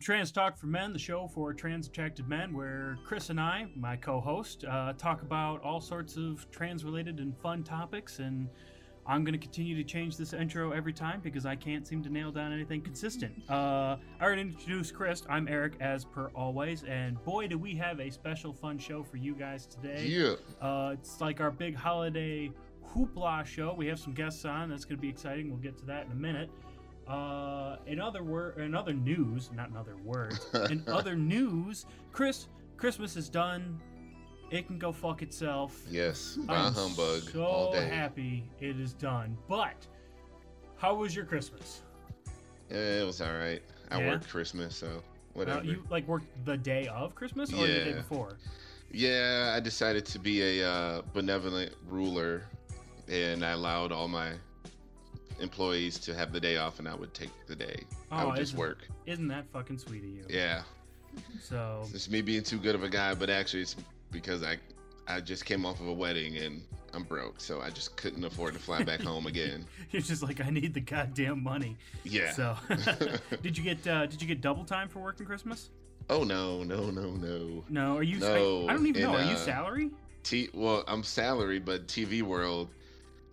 Trans Talk for Men, the show for trans attracted men, where Chris and I, my co host, uh, talk about all sorts of trans related and fun topics. And I'm going to continue to change this intro every time because I can't seem to nail down anything consistent. Uh, I already introduced Chris. I'm Eric, as per always. And boy, do we have a special fun show for you guys today. Yeah. Uh, it's like our big holiday hoopla show. We have some guests on. That's going to be exciting. We'll get to that in a minute. Uh, in other word, in other news, not in other words. in other news, Chris, Christmas is done. It can go fuck itself. Yes. Bah I'm humbug so all day. happy it is done. But how was your Christmas? Yeah, it was all right. I Yeah? worked Christmas, so Uh, whatever. you like worked the day of Christmas or the day before? Yeah, I decided to be a uh, benevolent ruler, and I allowed all my employees to have the day off, and I would take the day. I Oh, would just work. Isn't that fucking sweet of you? Yeah, So it's me being too good of a guy, but actually, it's because I I just came off of a wedding and I'm broke, so I just couldn't afford to fly back home again. you're just like I need the goddamn money. Yeah. So did you get uh, did you get double time for working Christmas? Oh no, no, no, no. No, are you? No, I, I don't even in, know. Are you uh, salary? T well, I'm salary, but TV world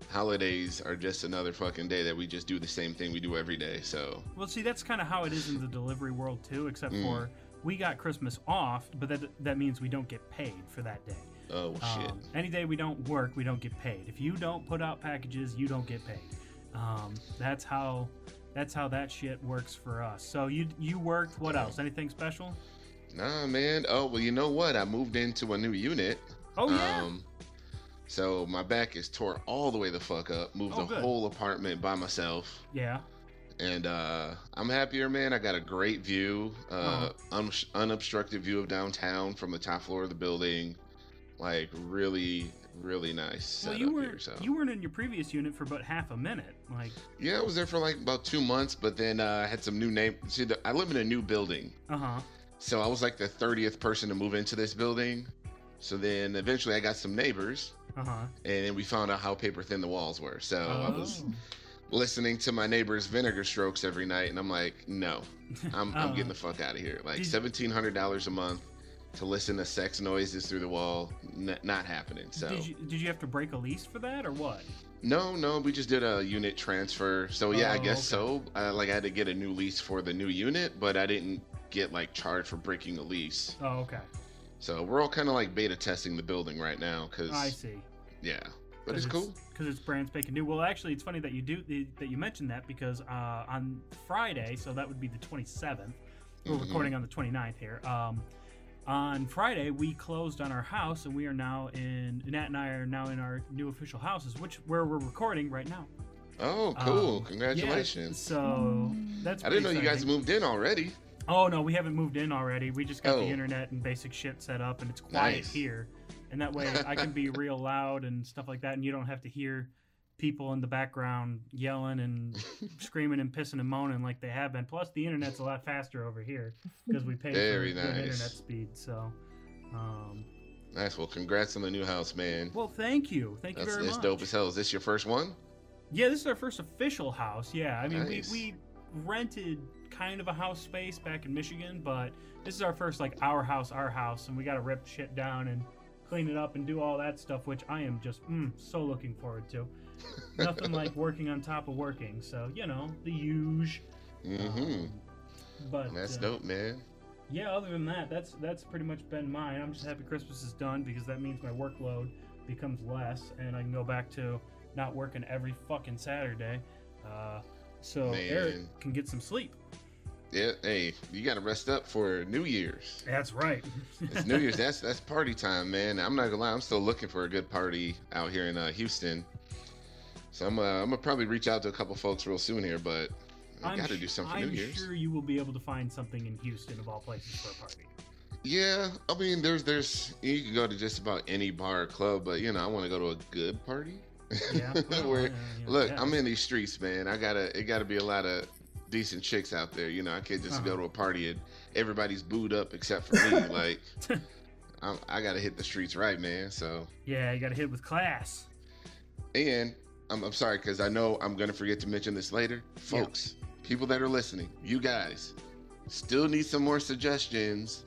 holidays are just another fucking day that we just do the same thing we do every day. So Well, see, that's kind of how it is in the delivery world too. Except Mm. for we got Christmas off, but that that means we don't get paid for that day. oh shit. Um, any day we don't work, we don't get paid. If you don't put out packages, you don't get paid. Um, that's how that's how that shit works for us. So you you worked. What else? Anything special? Nah, man. Oh well, you know what? I moved into a new unit. Oh yeah. Um, so my back is tore all the way the fuck up. Moved Oh, the good. whole apartment by myself, yeah. and uh, I'm happier, man. I got a great view, uh, un- unobstructed view of downtown from the top floor of the building. Like really, really nice Well, you were here. So you weren't in your previous unit for about half a minute. Like, yeah, I was there for like about two months, but then uh, I had some new name. See, the, I live in a new building, uh huh. so I was like the thirtieth person to move into this building. So then eventually I got some neighbors, Uh huh. and then we found out how paper thin the walls were. So I was Oh. listening to my neighbors' vinegar strokes every night, and I'm like, no, I'm, I'm Uh, getting the fuck out of here. Like seventeen hundred dollars a month to listen to sex noises through the wall, n- not happening. So Did you did you have to break a lease for that or what? no, no, we just did a unit transfer. So yeah, I Oh, guess so. Uh, like I had to get a new lease for the new unit, but I didn't get like charged for breaking a lease. Oh, okay. So we're all kind of like beta testing the building right now, cause I see. yeah, but it's cool. because it's brand spanking new. Well, actually, it's funny that you do that you mentioned that because uh, on Friday, so that would be the 27th. We're Mhm. recording on the 29th here. Um, on Friday, we closed on our house, and we are now in. Nat and I are now in our new official houses, which where we're recording right now. Oh, cool! Um, Congratulations. Yeah, so that's. I didn't know pretty you guys moved in already. Oh no, we haven't moved in already. We just got Oh. the internet and basic shit set up, and it's quiet Nice. here. And that way, I can be real loud and stuff like that, and you don't have to hear people in the background yelling and screaming and pissing and moaning like they have been. Plus, the internet's a lot faster over here because we pay Very for good nice. internet speed. So, um, Nice. Well, congrats on the new house, man. well, thank you, thank That's you very it's much. dope as hell. Is this your first one? Yeah, this is our first official house. Yeah, I mean, Nice. we, we rented kind of a house space back in Michigan, but this is our first, like, our house, our house, and we got to rip shit down and clean it up and do all that stuff, which I am just mm, so looking forward to. Nothing like working on top of working, so, you know, the huge. Mm-hmm. but That's uh, dope, man. yeah, other than that, that's that's pretty much been mine. I'm just happy Christmas is done because that means my workload becomes less, and I can go back to not working every fucking Saturday. Uh, so Man. Eric can get some sleep. Yeah. Hey, you got to rest up for New Year's. That's right. It's New Year's. That's that's party time, man. I'm not gonna lie. I'm still looking for a good party out here in uh, Houston. So I'm uh, I'm gonna probably reach out to a couple folks real soon here, but I got to do something for I'm New Year's. I'm sure you will be able to find something in Houston of all places for a party. Yeah, I mean, there's there's you can go to just about any bar or club, but you know, I want to go to a good party. Yeah. Where, yeah, yeah, look, yeah. I'm in these streets, man. I gotta it gotta be a lot of decent chicks out there. You know, I can't just go Uh-huh. to a party and everybody's booed up except for me. like, I'm, I gotta hit the streets right, man. So, Yeah, you got to hit with class. and I'm, I'm sorry because I know I'm gonna forget to mention this later, folks. People that are listening, you guys, Still need some more suggestions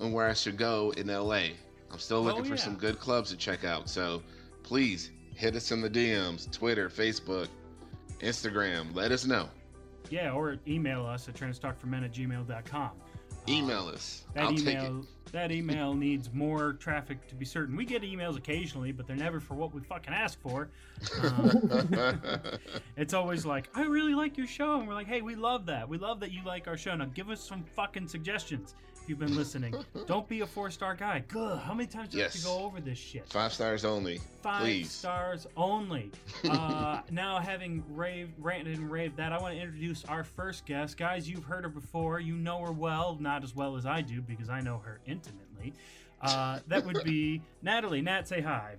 on where I should go in LA. I'm still Oh, looking for yeah. some good clubs to check out. So please hit us in the DMs, Twitter, Facebook, Instagram. Let us know. Yeah, or email us at transtalkformen at gmail.com. Email us. That I'll take it. email that email needs more traffic to be certain. We get emails occasionally, but they're never for what we fucking ask for. Um, it's always like, I really like your show, and we're like, hey, we love that. We love that you like our show. Now give us some fucking suggestions if you've been listening. Don't be a four star guy. Good. How many times do we have to go over this shit? Five stars only. Five please. stars only. Uh, now, having raved, ranted and raved that, I want to introduce our first guest. Guys, you've heard her before. You know her well, not as well as I do because I know her intimately. Uh, that would be Natalie. Nat, say hi.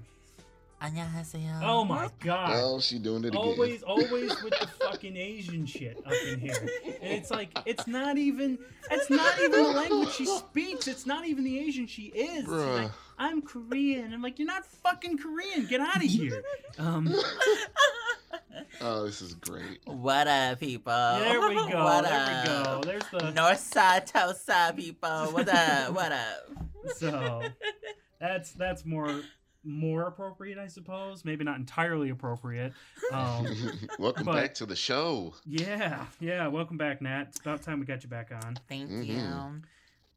안녕하세요. Oh my god. Oh, she doing it again. Always, always with the fucking Asian shit up in here. And it's like, it's not even, it's not even the language she speaks. It's not even the Asian she is. She's Bruh. like, I'm Korean. I'm like, you're not fucking Korean. Get out of here. Um, Oh, this is great. What up, people? there we go. What there we up? go. There's the, North side, south side, people. What up? What up? so that's, that's more, more appropriate, I suppose. Maybe not entirely appropriate. Um, Welcome but- back to the show. yeah, yeah. Welcome back, Nat. It's about time we got you back on. Thank Mhm. you.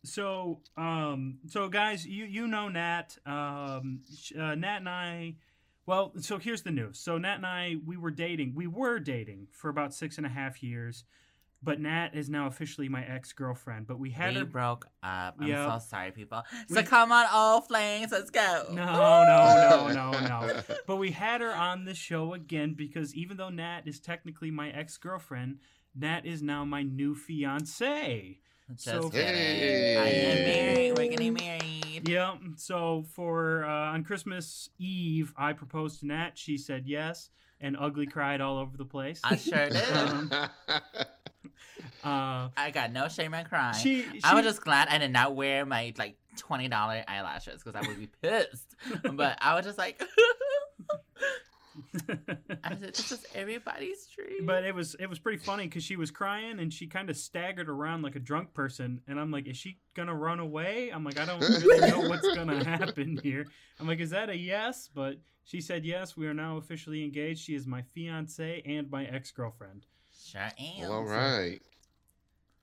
So, um, so guys, you you know Nat, um, uh, Nat and I. Well, so here's the news. So Nat and I, we were dating. We were dating for about six and a half years, but Nat is now officially my ex girlfriend. But we had we her. broke up. I'm Yeah. so sorry, people. We- So come on, all flames, let's go. No, no, no, no, no. But we had her on the show again because even though Nat is technically my ex girlfriend, Nat is now my new fiance. Just So- kidding. Hey. I am married. We're getting married. Yeah. So for uh, on Christmas Eve, I proposed to Nat. She said yes, and ugly cried all over the place. I sure did. Um, uh, I got no shame in crying. she, she, I was just glad I did not wear my like twenty dollar eyelashes because I would be pissed. but I was just like, I said, "This is everybody's dream." but it was it was pretty funny because she was crying and she kind of staggered around like a drunk person, and I'm like, is she gonna run away? I'm like, I don't really know what's gonna happen here. I'm like, is that a yes? But she said yes. We are now officially engaged. She is my fiance and my ex girlfriend. sure am. well, all right.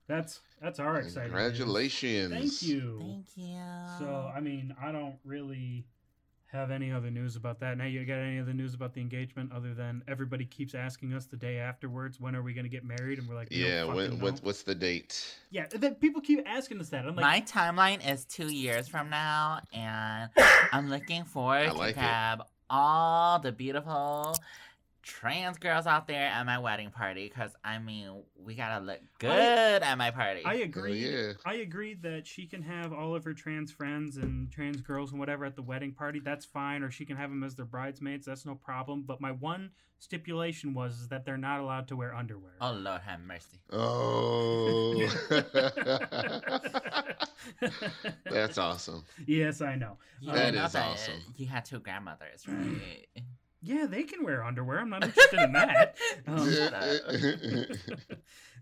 That's that's our exciting. news. Congratulations. Thank you. Thank you. So I mean, I don't really have any other news about that. Now you got any other news about the engagement other than everybody keeps asking us the day afterwards, when are we going to get married? And we're like, we Yeah, when, know. what, what's the date? yeah. Then people keep asking us that. I'm like, my timeline is two years from now, and I'm looking forward I like to it. have all the beautiful trans girls out there at my wedding party. Because I mean, we gotta look good at my party. I agree. yeah. I agree that she can have all of her trans friends and trans girls and whatever at the wedding party. That's fine, or she can have them as their bridesmaids. That's no problem. But my one stipulation was is that they're not allowed to wear underwear. oh Lord, have mercy. Oh. That's awesome. yes, I know. You um, That know is that awesome. You had two grandmothers, right? Yeah, they can wear underwear. I'm not interested in that. Um,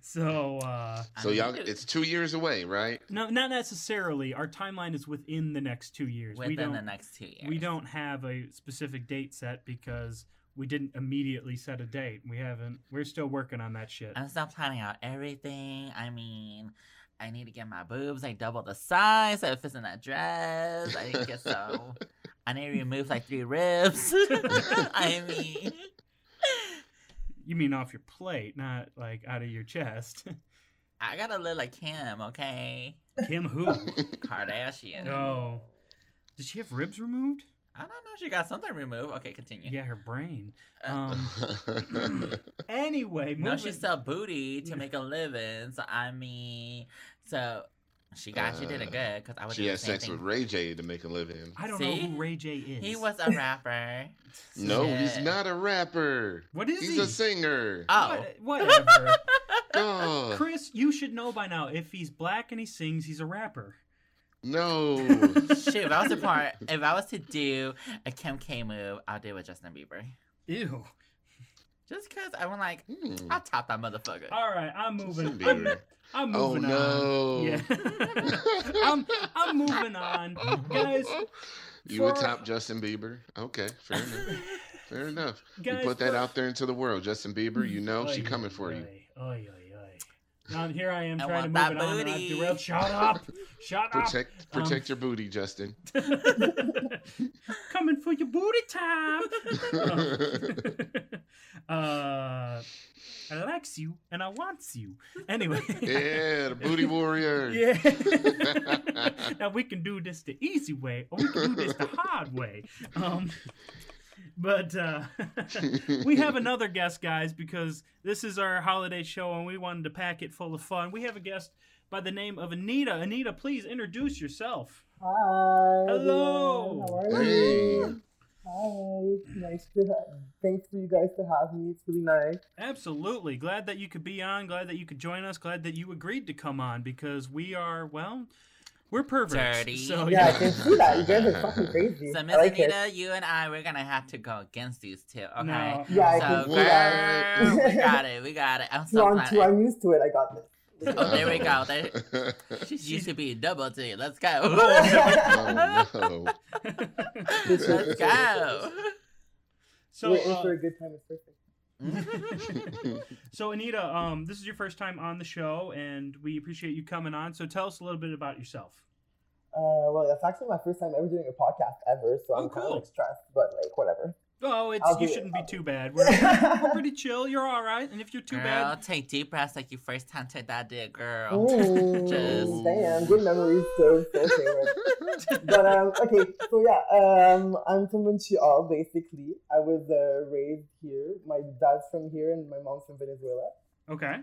so, uh, so y'all, it's two years away, right? no, not necessarily. Our timeline is within the next two years. we within don't. the next two years. we don't have a specific date set because we didn't immediately set a date. We haven't. We're still working on that shit. I'm still planning out everything. I mean, I need to get my boobs like double the size so it fits in that dress. I need to get so. I need to remove like three ribs. I mean, You mean off your plate, not like out of your chest. I gotta look like Kim, okay? Kim who? Kardashian. Oh, did she have ribs removed? I don't know. She got something removed. Okay, continue. Yeah, her brain. Uh, Um. Anyway, no, she sell booty to make a living. So I mean, so she got she did it Uh, good because I would she had sex thing. with Ray J to make a living. I don't See? know who Ray J is. He was a rapper. No, he's not a rapper. What is He's he? He's a singer. Oh, What- whatever. God, Chris, you should know by now. If he's black and he sings, he's a rapper. no. Shoot, if I was to part, if I was to do a Kim K move, I'll do it with Justin Bieber. Ew. Just because I want like, Hmm. I'll top that motherfucker. All right, I'm moving. I'm, Oh moving no. on. Yeah. I'm I'm moving on, guys. You would top Justin Bieber? Okay, fair enough. Fair enough. Guys, you put that for- out there into the world, Justin Bieber. You know she coming for you. oy, oy, oy, oy. Now here I am I trying to move want it that on, and I've derailed. Shut up! Shut up! Protect, Um, your booty, Justin. Coming for your booty time. uh, I likes you and I wants you. Anyway. yeah, the booty warrior. Yeah. now we can do this the easy way, or we can do this the hard way. Um, but uh, we have another guest, guys, because this is our holiday show, and we wanted to pack it full of fun. We have a guest by the name of Anita. Anita, please introduce yourself. Hi. Hello. How are Hey. you? Hi. Nice to ha- thanks for you guys to have me. It's really nice. Absolutely. Glad that you could be on. Glad that you could join us. Glad that you agreed to come on because we are, well, we're perverts. Dirty. So, Yeah, I can see that. You guys are fucking crazy. So Miss like it. Anita, you and I, we're gonna have to go against these two, okay? No. Yeah, I can see girl, that. we got it, we got it. I'm Two so on proud. two. I'm used to it. I got this. Oh, there we go. There, she's used to be double T. Let's go. oh no. Let's go. So, We're in uh, for a good time. It's perfect. So Anita, um, this is your first time on the show, and we appreciate you coming on. So tell us a little bit about yourself. Uh, well, that's actually my first time ever doing a podcast ever, so Oh, I'm kind cool. of like stressed, but like whatever. Oh, it's I'll you do it. shouldn't I'll be too it. bad. We're, we're pretty chill. You're all right, and if you're too bad, girl, bad, take deep breaths like you first time took that dick, girl. Mm, Just- damn, good memories. So, so favorite. but um, okay, so yeah, um, I'm from Montreal. Basically, I was uh, raised here. My dad's from here, and my mom's from Venezuela. okay,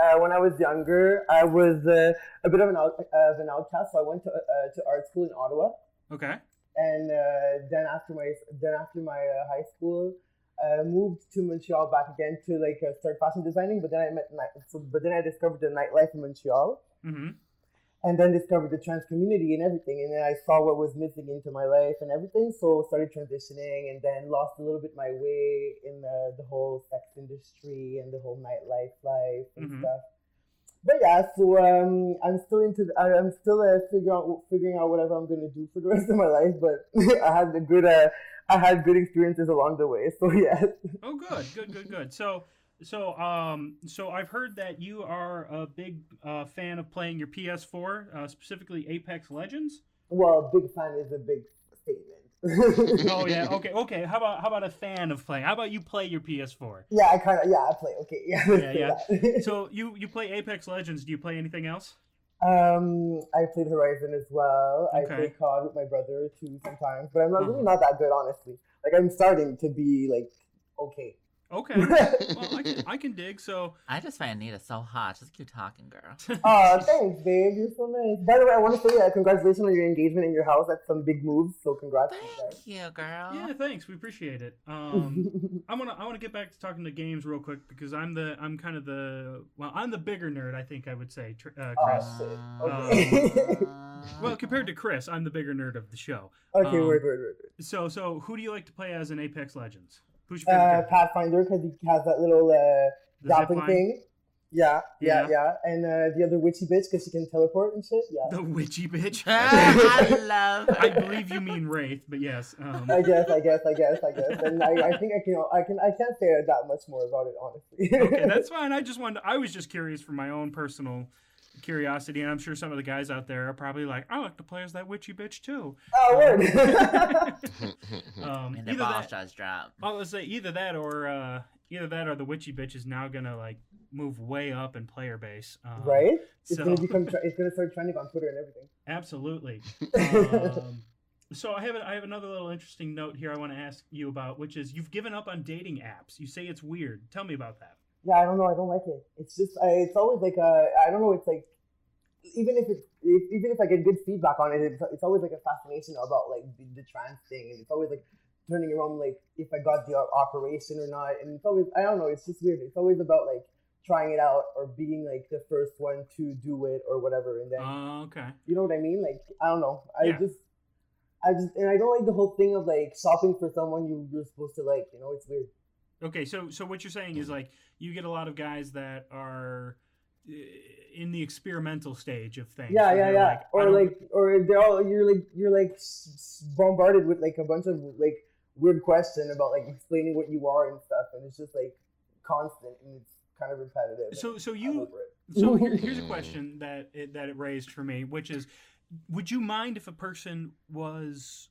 Uh, when I was younger, I was uh, a bit of an out, of an outcast. So I went to uh, to art school in Ottawa, okay, and uh, then after my then after my uh, high school, uh, moved to Montreal back again to like uh, start fashion designing. But then I met night, so, but then I discovered the nightlife in Montreal mm-hmm. and then discovered the trans community and everything and then i saw what was missing into my life and everything so started transitioning and then lost a little bit my way in the, the whole sex industry and the whole nightlife life and Mhm. stuff but yeah so um, i'm still into the, I- i'm still uh, figuring out figuring out whatever i'm going to do for the rest of my life but i had a good uh, i had good experiences along the way so yeah Oh, good, good, good, good. So, so, um, so I've heard that you are a big uh, fan of playing your PS4, uh, specifically Apex Legends. well big fan is a big statement Oh yeah, okay, okay. How about how about a fan of playing? How about you play your PS4? Yeah, I kind of yeah, I play. Okay, yeah, Yeah, yeah. So you you play Apex Legends. Do you play anything else? um, I played Horizon as well. I play COD with my brother too sometimes, but I'm not Uh-huh. really not that good, honestly. Like I'm starting to be like okay. Okay. Well, I can, I can dig. So, I just find Anita so hot. Just keep talking, girl. Oh, thanks, babe. You're so nice. By the way, I want to say uh, congratulations on your engagement in your house. That's some big moves. So congrats. to you. Thank you, girl. yeah, thanks. We appreciate it. Um, I want to I want to get back to talking to games real quick because I'm the I'm kind of the well I'm the bigger nerd I think I would say uh, Chris. shit. Uh, Okay. Well, compared to Chris, I'm the bigger nerd of the show. okay, Um, word, word, word. So so who do you like to play as in Apex Legends? Who's your Uh. Pathfinder, because he has that little uh, zapping thing. Yeah, Yeah. yeah, yeah. And uh, the other witchy bitch, because she can teleport and shit. Yeah. The witchy bitch. I love. I believe you mean Wraith, but yes. Um, I guess, I guess, I guess, I guess, and I, I think I can, I can, I can't say that much more about it, honestly. okay, that's fine. I just wanted. I was just curious for my own personal curiosity, and I'm sure some of the guys out there are probably like, I like to play as that witchy bitch too. oh, word. Um, And the either ball that, just dropped. I would say either that or uh, either that or the witchy bitch is now gonna like move way up in player base. Um, right? It's So gonna become, tre- it's gonna start trending on Twitter and everything. absolutely. Um, so I have a, I have another little interesting note here I want to ask you about, which is you've given up on dating apps. You say it's weird. Tell me about that. Yeah, I don't know. I don't like it. It's just, I, it's always like a, I don't know. It's like, even if it's, if, even if I get good feedback on it, it's, it's always like a fascination about like the, the trans thing, and it's always like turning around like if I got the operation or not, and it's always, I don't know. It's just weird. It's always about like trying it out or being like the first one to do it or whatever, and then Uh, okay. you know what I mean? Like I don't know. I Yeah. just, I just, and I don't like the whole thing of like shopping for someone you you're supposed to like. You know, it's weird. Okay, so so what you're saying is like you get a lot of guys that are uh, in the experimental stage of things. Yeah, yeah, yeah. like, or like, or they're all you're like you're like bombarded with like a bunch of like weird question about like explaining what you are and stuff, and it's just like constant and it's kind of repetitive. So so you so here, here's a question that it, that it raised for me, which is, would you mind if a person was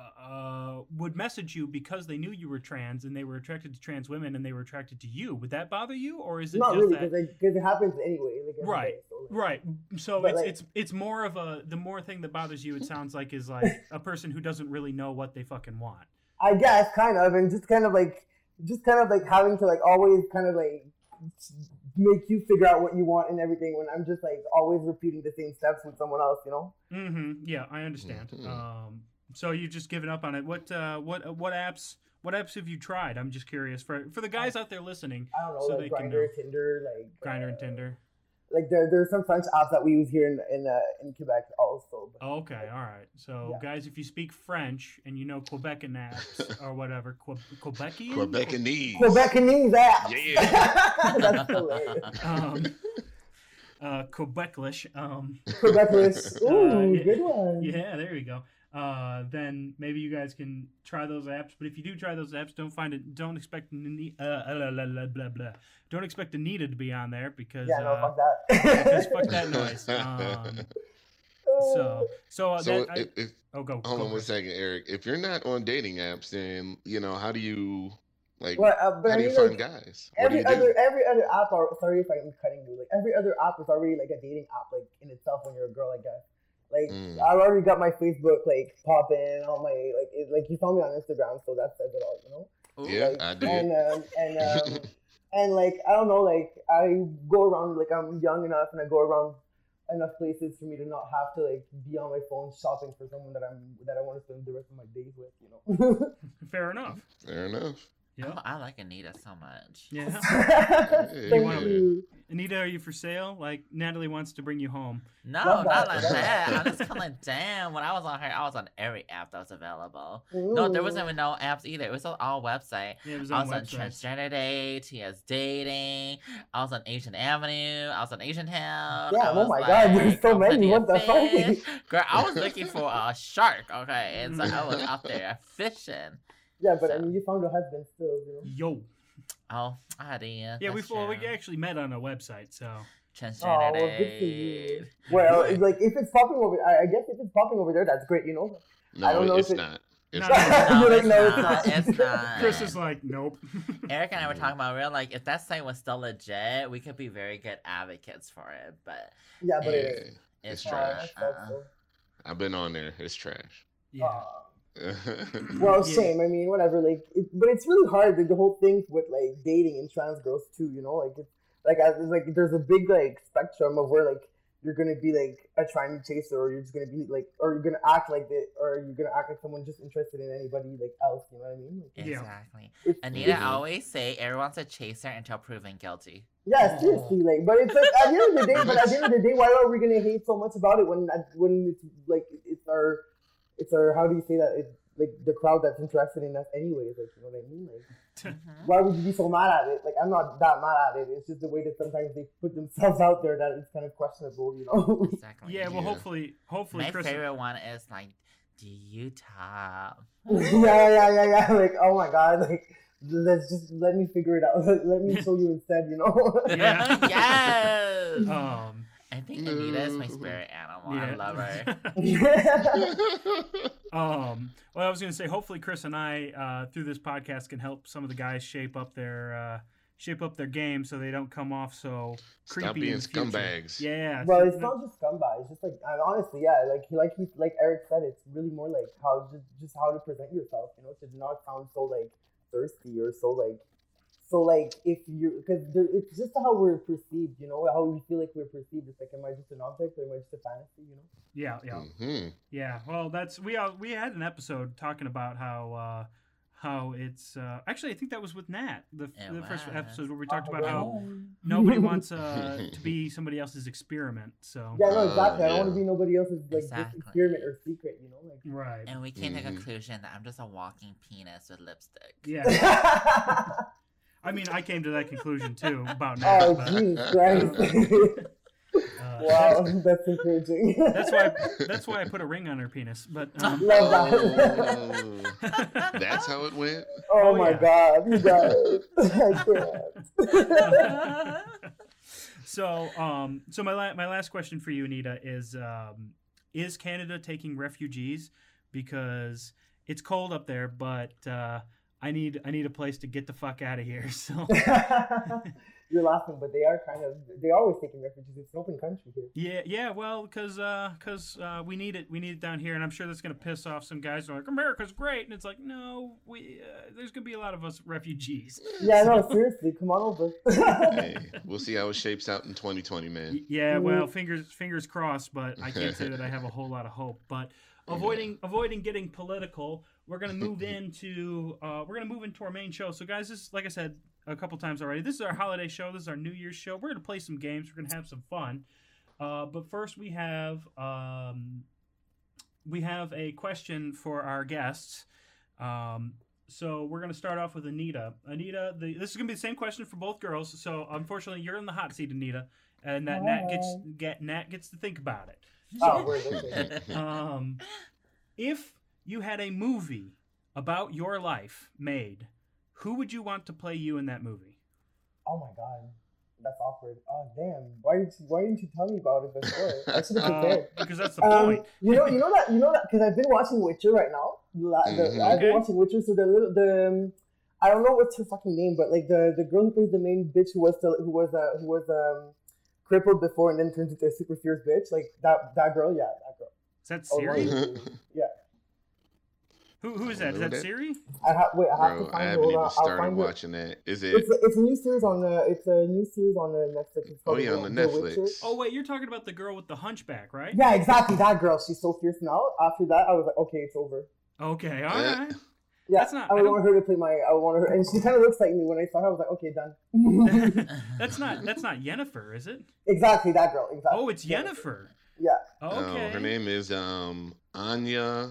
uh, uh, would message you because they knew you were trans and they were attracted to trans women and they were attracted to you? Would that bother you, or is it Not just really, because because it happens anyway. Like Right, day, so, like, Right. So But, it's like- it's it's more of a the more thing that bothers you. It sounds like is like a person who doesn't really know what they fucking want. I guess kind of, and just kind of like, just kind of like having to like always kind of like make you figure out what you want and everything. When I'm just like always repeating the same steps with someone else, you know. Mm-hmm. Yeah, I understand. Mhm. Um, so you've just given up on it. What uh, what uh, what apps what apps have you tried? I'm just curious for for the guys out there listening. I don't know, So they like can Grindr. Tinder, like Grindr and uh, Tinder. Like there, there's some French apps that we use here in in uh, in Quebec also. But, Okay, all right. So Yeah. guys, if you speak French and you know Quebecan apps or whatever, Que- Quebecian, Quebecanese. Quebecanese apps. Yeah. That's hilarious. um, uh, Quebeclish. Um, Quebeclish. Ooh, Uh, yeah. good one. Yeah, there you go. Uh, then maybe you guys can try those apps. But if you do try those apps, don't find it. Don't expect ne- uh, blah, blah, blah, blah, blah. Don't expect Anita to be on there because Yeah, no, uh, fuck that. because fuck that noise. Um, so so, uh, So that, I, if, if oh go. hold go on one first. second, Eric. If you're not on dating apps, then you know how do you like? Well, uh, how I do you mean, find like, guys? Every you do? other every other app are sorry if I'm cutting you. Like every other app is already like a dating app, like in itself when you're a girl, I guess. Like Mm. I've already got my Facebook like popping, all my like it, like you found me on Instagram, so that says it all, you know. Ooh. Yeah, like, I did. And um, and um, and like I don't know, like I go around like I'm young enough and I go around enough places for me to not have to like be on my phone shopping for someone that I'm that I want to spend the rest of my days with, you know. Fair enough. Fair enough. Yeah. Oh, I like Anita so much. Yeah. Thank wanna- you. Anita, are you for sale? Like Natalie wants to bring you home. No, Love not that, like that. that. I'm just kind of damn. When I was on her, I was on every app that was available. No, there wasn't even no apps either. It was on all website. Yeah, it was I on was on websites. Transgender Date, TS Dating. I was on Asian Avenue. I was on Asian Town. Yeah, oh was my God, there's so many, what the fuck? Girl, I was looking for a shark. Okay, and so I was out there fishing. Yeah, but I mean, you found a husband still, you know. Yo. Oh, I did. Yeah, we that's well, we true. actually met on a website, so Transgender Oh, well, good for you. Well, Right. like if it's popping over, I, I guess if it's popping over there, that's great, you know. No, I don't know it's if it- not. It's No, not. No, You're like, it's no, not. not. It's not. Chris is like, nope. Eric and I were talking about real like if that site was still legit, we could be very good advocates for it. But Yeah, but Yeah, it is. it's It's trash. trash. Uh-uh. I've been on there. It's trash. yeah. Aw. Well, Yeah. same. I mean, whatever. Like, it, but it's really hard. Like, the whole thing with like dating and trans girls too. You know, like it's like as, like there's a big like spectrum of where like you're gonna be like a tranny chaser, or you're just gonna be like, or you're gonna act like it, or you're gonna act like someone just interested in anybody like else. You know what I mean? Like, Exactly. it's, Anita it's- always say everyone's a chaser until proven guilty. Yeah, seriously, oh. like, but it's like at the end of the day, but at the end of the day, why are we gonna hate so much about it when when it's like it's our, it's our how do you say that it's like the crowd that's interested in us anyways, like you know what I mean, like. Mhm. why would you be so mad at it? Like I'm not that mad at it. It's just the way that sometimes they put themselves out there that it's kind of questionable, you know. Exactly. Yeah, well, Yeah. hopefully, hopefully, My Chris. favorite one is like, do you top? yeah, yeah, yeah, yeah. Like oh my god, like let's just let me figure it out. let me show you instead, you know. Yeah. yes. Um, I think Anita is my spirit animal. yeah. I love her. um, well, I was going to say, hopefully, Chris and I, uh, through this podcast, can help some of the guys shape up their uh, shape up their game so they don't come off so creepy. Stop in being scumbags. Yeah. well, it's not just scumbags. It's just like and honestly, yeah, like he like he like Eric said, it's really more like how just just how to present yourself, you know, to not sound so like thirsty or so like so like if you because it's just how we're perceived, you know, how we feel like we're perceived. It's like, am I just an object or am I just a fantasy, you know? Yeah, yeah. hmm Yeah, well, that's we uh, we had an episode talking about how uh, how it's uh, actually I think that was with Nat the, It the first episode where we talked Oh, about how nobody wants uh, to be somebody else's experiment. So Yeah, no, Uh, exactly. I don't want to be nobody else's like Exactly. experiment or secret. You know, like. right, And we came to the conclusion that I'm just a walking penis with lipstick. yeah. I mean, I came to that conclusion too about Nat. Oh, but, Jesus Christ! uh, wow, that's encouraging. That's why that's why I put a ring on her penis. But um, Love that. Oh, that's how it went. Oh, Oh, my yeah. god, you guys. I can't. so um so my la- my last question for you Anita is um is Canada taking refugees because it's cold up there but uh I need I need a place to get the fuck out of here so You're laughing, but they are kind of. They're always taking refugees. It's an open country here. yeah yeah well cuz uh cuz uh we need it we need it down here and I'm sure that's going to piss off some guys who are like America's great and it's like no we uh, there's going to be a lot of us refugees Yeah, no, seriously, come on over. Hey, we'll see how it shapes out in 2020, man. Yeah, well, fingers fingers crossed, but I can't say that I have a whole lot of hope. But avoiding avoiding getting political, we're gonna move into uh, we're gonna move into our main show. So, guys, this like I said a couple times already. This is our holiday show. This is our New Year's show. We're gonna play some games. We're gonna have some fun. Uh, but first, we have um, we have a question for our guests. Um, so we're gonna start off with Anita. Anita, the, this is gonna be the same question for both girls. So unfortunately, you're in the hot seat, Anita, and that Nat gets get Nat gets to think about it. Oh, word, okay. Um, if you had a movie about your life made, who would you want to play you in that movie? Oh my god, that's awkward. Oh damn, why did you, why didn't you tell me about it before? I should have Uh, prepared. because that's the Um, point. you know, you know that, you know that, because I've been watching Witcher right now. La- the, Mhm. I've Okay. been watching Witcher, so the little the. Um, I don't know what's her fucking name, but like the the girl who plays the main bitch who was the, who was uh, who was um crippled before and then turns into a super fierce bitch, like that that girl, yeah, that girl. Is that Oh, Ciri? right. yeah. Who who is that? don't Is know that that. Ciri? I have wait, I have Bro, to I find it. haven't Hold even started find it. watching that. Is it? It's a, it's a new series on the. it's a new series on uh, Netflix. It's Oh yeah, on the The Netflix. Witcher. Oh wait, you're talking about the girl with the hunchback, right? Yeah, exactly. That girl. She's so fierce now. After that, I was like, okay, it's over. Okay, all Eh. right. Yeah, That's not- I I don't- want her to play my. I want her, and she kind of looks like me. When I saw her, I was like, okay, done. That's not that's not Yennefer, is it? exactly that girl. Exactly. Oh, it's Yeah. Yennefer. Yeah. Okay. No, her name is um Anya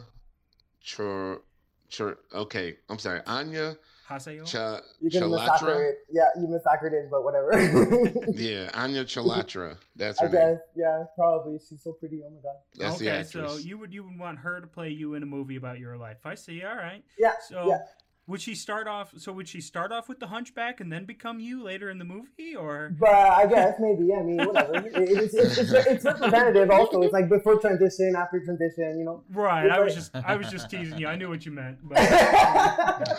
Chur, Chur. okay, I'm sorry. Anya Haseo. Cha You can massacre Chalotra. it. Yeah, you massacred it, but whatever. Yeah, Anya Chalotra. That's I her name. guess. Yeah, probably. She's so pretty. Oh my god. That's the okay, actress. so you would you would want her to play you in a movie about your life. I see. All right. Yeah. So yeah. Would she start off? So would she start off with the Hunchback and then become you later in the movie, or? But I guess maybe. I mean, whatever. It- it's, it's, it's, it's representative. Also, it's like before transition, after transition. You know. Right. I was just I was just teasing you. I knew what you meant. But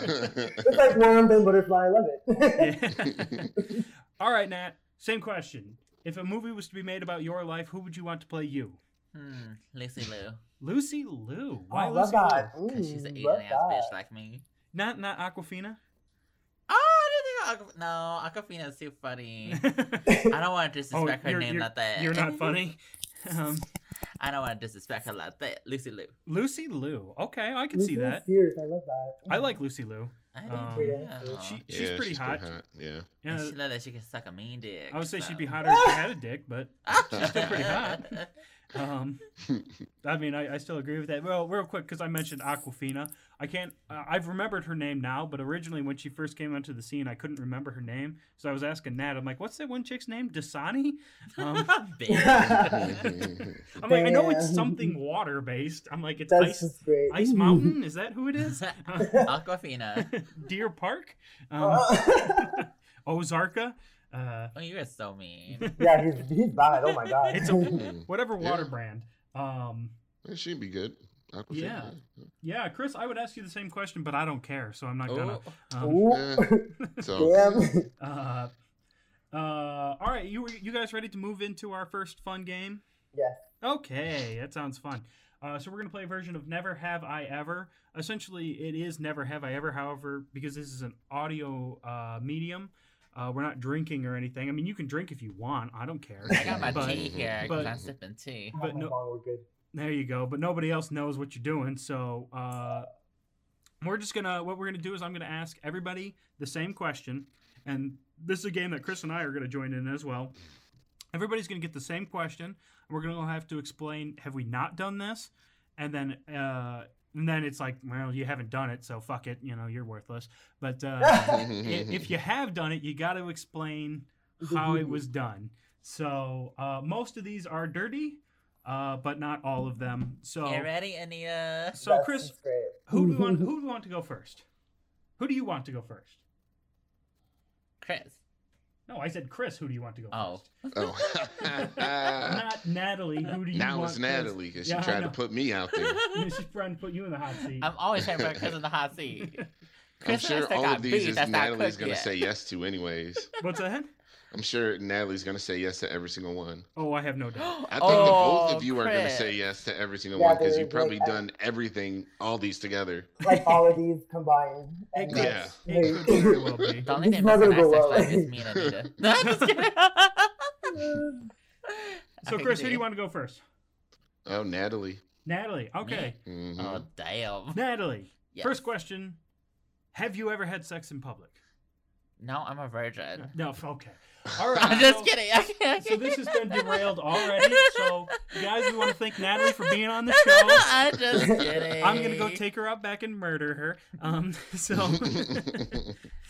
it's like worm and butterfly. I love it. Yeah. All right, Nat. Same question. If a movie was to be made about your life, who would you want to play you? Hmm, Lucy Liu. Lucy Liu. Why I love Lucy. Liu? Because she's an Mm, alien ass bitch like me. Not not Awkwafina. Oh, I didn't think Aqu- No, Awkwafina is too funny. I don't want to disrespect her Oh, you're, name you're, like that. You're not funny. Um, I don't want to disrespect her like that. Lucy Liu. Lucy Liu. Okay, I can see that. Spears, I love that. I like Lucy Liu. I Um, do Yeah. too. She- yeah, she's pretty hot. Yeah. Yeah, And she looked like she can suck a mean dick. I would say she'd be hotter if she had a dick, but she's still pretty hot. Hot. Um, I mean, I, I still agree with that. Well, real quick, because I mentioned Awkwafina, I can't. Uh, I've remembered her name now, but originally when she first came onto the scene, I couldn't remember her name. So I was asking Nat. I'm like, "What's that one chick's name? Dasani?" Um, I'm like, I know it's something water based. I'm like, it's That's Ice great. Ice Mountain. Is that who it is? Aquafina. Deer Park, um, Uh, Ozarka. Uh, Oh, you are so mean. yeah, he's, he's bad. Oh my god. It's a- whatever water Yeah. brand. Um, Well, She'd be good. Aquafina. Yeah. yeah, Chris, I would ask you the same question, but I don't care, so I'm not gonna. Oh, Um, Yeah. So Damn. Uh, uh, all right, you you guys ready to move into our first fun game? Yes. Okay, that sounds fun. Uh, so we're gonna play a version of Never Have I Ever. Essentially, it is Never Have I Ever. However, because this is an audio uh, medium, uh, we're not drinking or anything. I mean, you can drink if you want. I don't care. I got my but, tea here because but- I'm sipping tea. But no- no, we're good. There you go. But nobody else knows what you're doing. So uh, We're just gonna what we're gonna do is I'm gonna ask everybody the same question, and this is a game that Chris and I are gonna join in as well. Everybody's gonna get the same question, and we're gonna have to explain: Have we not done this? And then, uh, and then it's like, well, you haven't done it, so fuck it. You know, you're worthless. But uh, if you have done it, you got to explain how it was done. So uh, most of these are dirty, uh, but not all of them. So, Get ready, Anita. so That's- Chris, great. who do we want? Who do we want to go first? Who do you want to go first? Chris. No, I said Chris. Who do you want to go Oh. first? oh. Not Natalie. Who do you now want? it's Natalie because Yeah, she tried to put me out there. She's trying to put you in the hot seat. I'm always trying to put Chris in the hot seat. I'm Chris sure all got of these beef is Natalie's gonna yet. say yes to anyways. What's that? I'm sure Natalie's gonna say yes to every single one. Oh, I have no doubt. I think the both Oh, of you are gonna say yes to every single Yeah, one because you've probably like, done everything, all these together. like all of these combined. And could- Yeah. It could very well be. The only thing is not gonna go well. life is me and Anita. No, I'm just kidding. So, Chris, who do you want to go first? Oh, Natalie. Natalie. Okay. Mhm. Oh damn. Natalie. Yes. First question: Have you ever had sex in public? No, I'm a virgin. No. Okay. All right. I'm just so- kidding. I can't- So this has been derailed already. So, guys, we want to thank Natalie for being on the show. I'm just kidding. I'm gonna go take her out back and murder her. Um. So,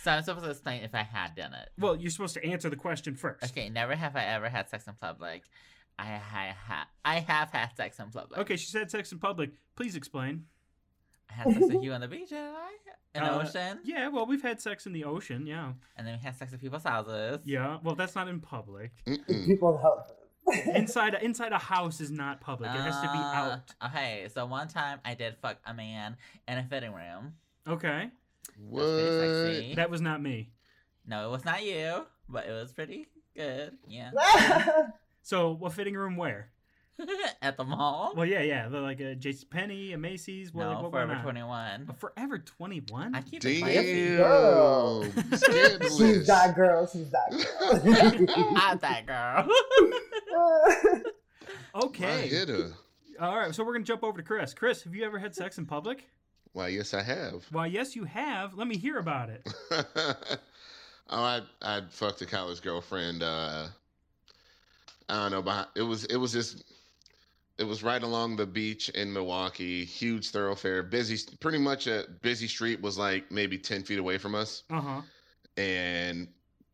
So I'm supposed to explain if I had done it. well, you're supposed to answer the question first. Okay, never have I ever had sex in public. I ha- ha- I have had sex in public. Okay. She said sex in public. Please explain. I had sex with you on the beach, didn't I? In the Uh, ocean. Yeah. Well, we've had sex in the ocean. Yeah. And then we had sex at people's houses. Yeah. Well, that's not in public. People. Inside inside a house is not public. It has to be Uh, out. Okay, so one time I did fuck a man in a fitting room. Okay. It was What? sexy. That was not me. No, it was not you, but it was pretty good. Yeah. So, what fitting room where? At the mall. Well, yeah, yeah. They're like a J.C. Penney, a Macy's. What, no, like, what Forever 21. A Forever 21? I keep it classy. Damn. Girl. Scandalous. She's that girl. She's that I'm that girl. girl. I Okay. hit her. All right, so we're going to jump over to Chris. Chris, have you ever had sex in public? Why, yes, I have. Well, yes, you have. Let me hear about it. oh, I I fucked a college girlfriend. Uh, I don't know, but it was it was just it was right along the beach in Milwaukee, huge thoroughfare, busy, pretty much a busy street was like maybe ten feet away from us, Uh huh. and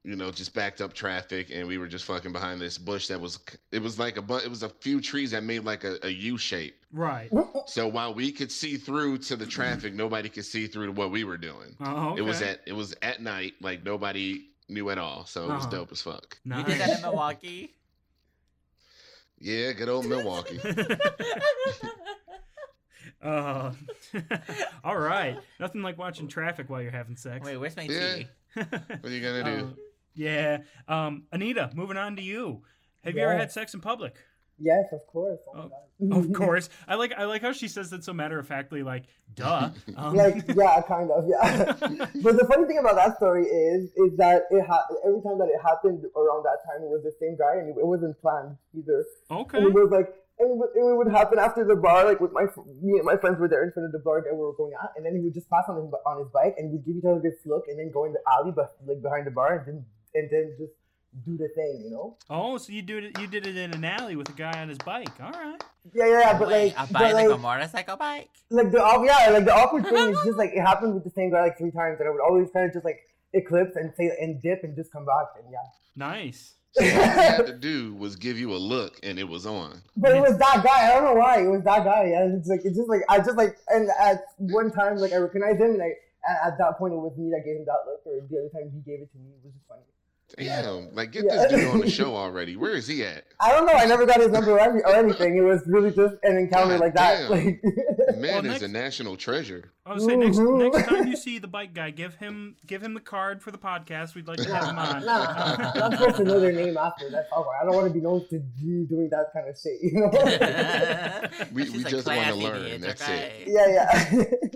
you know just backed up traffic, and we were just fucking behind this bush that was it was like a bu- it was a few trees that made like a, a U shape. Right. So while we could see through to the traffic, nobody could see through to what we were doing. Oh, okay. It was at it was at night, like nobody knew at all. So it was Uh-huh. dope as fuck. You Nice. did that in Milwaukee? Yeah, good old Milwaukee. uh, all right. Nothing like watching traffic while you're having sex. Wait, where's my Yeah. tea? What are you gonna do? Uh, yeah. Um, Anita, moving on to you. Have you ever had sex in public? Yes, of course. Oh, my Oh, God. Of course. I like I like how she says that so matter of factly, like, duh. Um, like yeah, kind of yeah. but the funny thing about that story is, is that it ha- every time that it happened around that time, it was the same guy, and it, it wasn't planned either. okay. And it was like, and it would, happen after the bar, like with my me and my friends were there in front of the bar that we were going at, and then he would just pass on his on his bike, and we'd give each other this look, and then go in the alley, but like behind the bar, and then and then just do the thing, you know? Oh, so you did it you did it in an alley with a guy on his bike. All right. Yeah, yeah, yeah, but Wait, like, a but bike like like, a motorcycle bike? like the aw- yeah, like the awkward thing is just like it happened with the same guy like three times, and I would always kind of just like eclipse and say and dip and just come back, and yeah. Nice. So all you had to do was give you a look, and it was on. But it was that guy. I don't know why. It was that guy. And it's like it's just like I just like and at one time like I recognized him and I at, at that point it was me that gave him that look or the other time he gave it to me. It was just funny. Damn, like get Yeah. this dude on the show already. Where is he at? I don't know. I never got his number or or anything. It was really just an encounter God like that. damn. Like man Well, is a national treasure. I was say next Mhm. next time you see the bike guy, give him give him the card for the podcast. We'd like to have him nah, on. nah, I'm not supposed to know their name after. That's awkward. I don't want to be known to be doing that kind of shit. You know? We- we just wanna learn, bitch, that's it. yeah, yeah.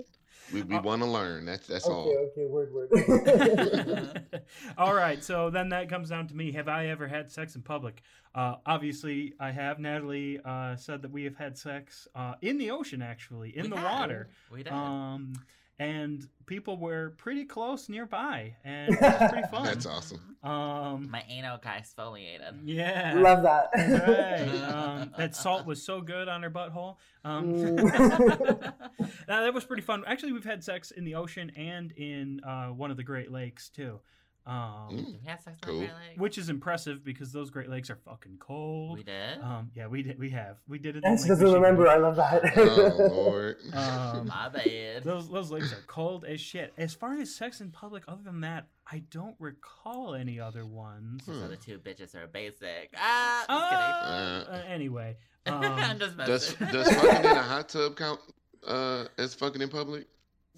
We, we Uh, want to learn. That's that's okay, all. Okay, okay. Word, word. All right, so then that comes down to me. Have I ever had sex in public? Uh, obviously, I have. Natalie uh, said that we have had sex uh, in the ocean, actually, in We the have. water. We did. Um, and people were pretty close nearby, and it was pretty fun. That's awesome. Um, My anal got exfoliated. yeah. Love that. Right. Um, that salt was so good on her butthole. Um, Mm. Now, that was pretty fun. Actually, we've had sex in the ocean and in uh, one of the Great Lakes too, um, Mm. Did we have sex on Cool. Great Lakes? which is impressive because those Great Lakes are fucking cold. we did. Um, yeah, we did. We have. We did it. And in she Lake doesn't remember. I love that. Oh Lord. Um, My bad. those those lakes are cold as shit. As far as sex in public, other than that, I don't recall any other ones. Hmm. So the two bitches are basic. Ah, Uh, uh, anyway, um, I'm just Does messing. does fucking in a hot tub count uh, as fucking in public?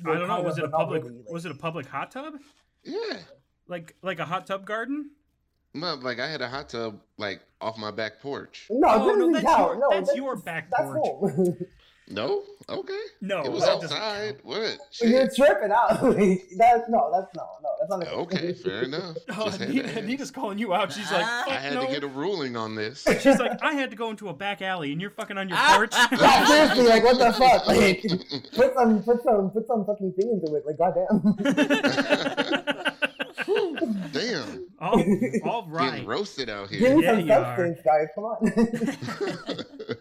I don't know. Was it a public? Was it a public hot tub? Yeah. Like like a hot tub garden? No, like I had a hot tub like off my back porch. No, Oh, no, that's your- no, that's your back that's porch. home. No? Okay. No, it was outside. count. What? You're tripping out. That's no, that's no, no, that's not Okay, fair enough. Oh, Just Anita. Anita's calling you out. She's like. I had no. to get a ruling on this. She's like, I had to go into a back alley, and you're fucking on your Ah. porch. Yeah, seriously, like what the fuck? Like put some put some put some fucking thing into it. Like goddamn. Damn. Oh, all, all Getting roasted out Give here. me Yeah, some you are. substance, guys. Come on.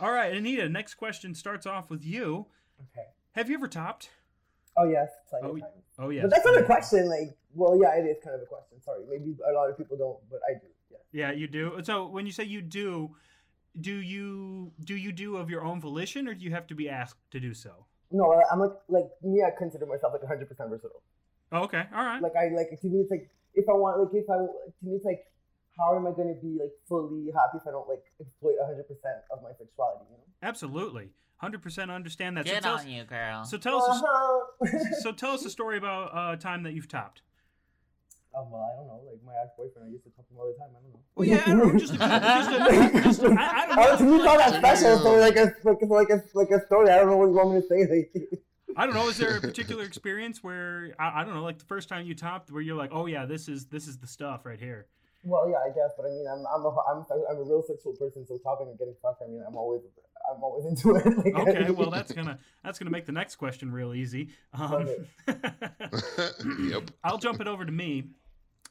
all right, Anita. Next question starts off with you. okay. Have you ever topped? Oh yes, plenty Oh, of times. Oh yeah. But that's not a question. Like, well, yeah, it is kind of a question. Sorry, maybe a lot of people don't, but I do. Yeah. Yeah, you do. So when you say you do, do you do you do of your own volition, or do you have to be asked to do so? No, I- I'm like like me. I consider myself like 100 percent versatile. Oh, okay, all right. Like I like to me, it's like if I want, like if I to me, it's like how am I going to be like fully happy if I don't like exploit 100 percent of my sexuality? You know. Absolutely, hundred percent understand that. Good so tell on us, you, girl. so tell us, a, Uh-huh. so tell us a story about uh, a time that you've topped. Um, well, I don't know. Like my ex boyfriend, I used to talk to him all the time. I don't know. Well, yeah, I don't know, just a, just a, just a, I, I don't Oh, to know. me, it's not that special. So like a like a, like a like a story. I don't know what you want me to say. Like, I don't know. Is there a particular experience where I, I don't know, like the first time you topped, where you're like, oh yeah, this is this is the stuff right here. well, yeah, I guess, but I mean, I'm I'm a I'm, I'm a real sexual person. So topping and getting fucked. I mean, I'm always I'm always into it. Like, Okay, well that's gonna that's gonna make the next question real easy. Um, yep. I'll jump it over to me.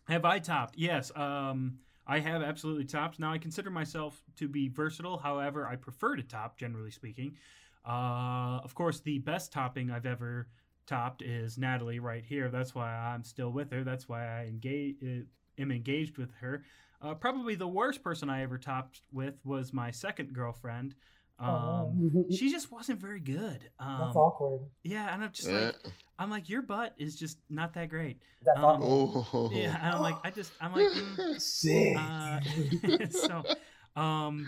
Have I topped? Yes. Um, I have absolutely topped. Now I consider myself to be versatile. However, I prefer to top, generally speaking. Uh, of course, the best topping I've ever topped is Natalie right here. That's why I'm still with her. That's why I engage uh, am engaged with her. Uh, probably the worst person I ever topped with was my second girlfriend. Um, oh, she just wasn't very good. Um, that's awkward. yeah, and I'm just like, I'm like, your butt is just not that great. That's um, awkward. Oh. Yeah, and I'm like, I just, I'm like, mm. Shit. uh, so, um,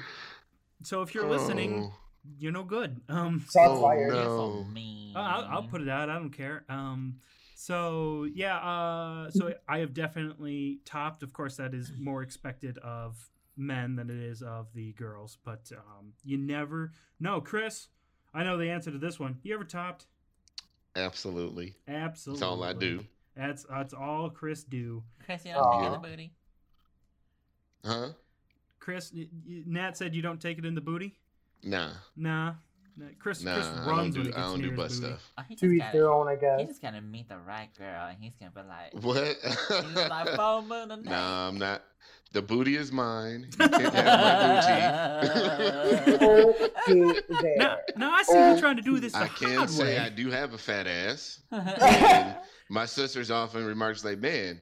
so if you're listening, you're no good. Um, Shots oh, fired. no. You're so mean. uh, I'll, I'll put it out. I don't care. Um, so yeah, uh, so I have definitely topped. Of course, that is more expected of men than it is of the girls. But um, you never know, Chris. I know the answer to this one. You ever topped? Absolutely. Absolutely. That's all I do. That's that's all Chris do. Chris, you don't take it in the booty. Huh? Chris, y- y- Nat said you don't take it in the booty. Nah. Nah, Nah, Chris. Nah. Chris I don't runs when do it I don't near do butt booty. stuff. Oh, he To just each their own, I he guess. just gotta meet the right girl, and he's gonna be like, What? he's like full moon and nah, I'm not. The booty is mine. You can't have my booty. Okay, there. Now, now I see you trying to do this the I can hard say way. I do have a fat ass. And my sisters often remarks like, "Man,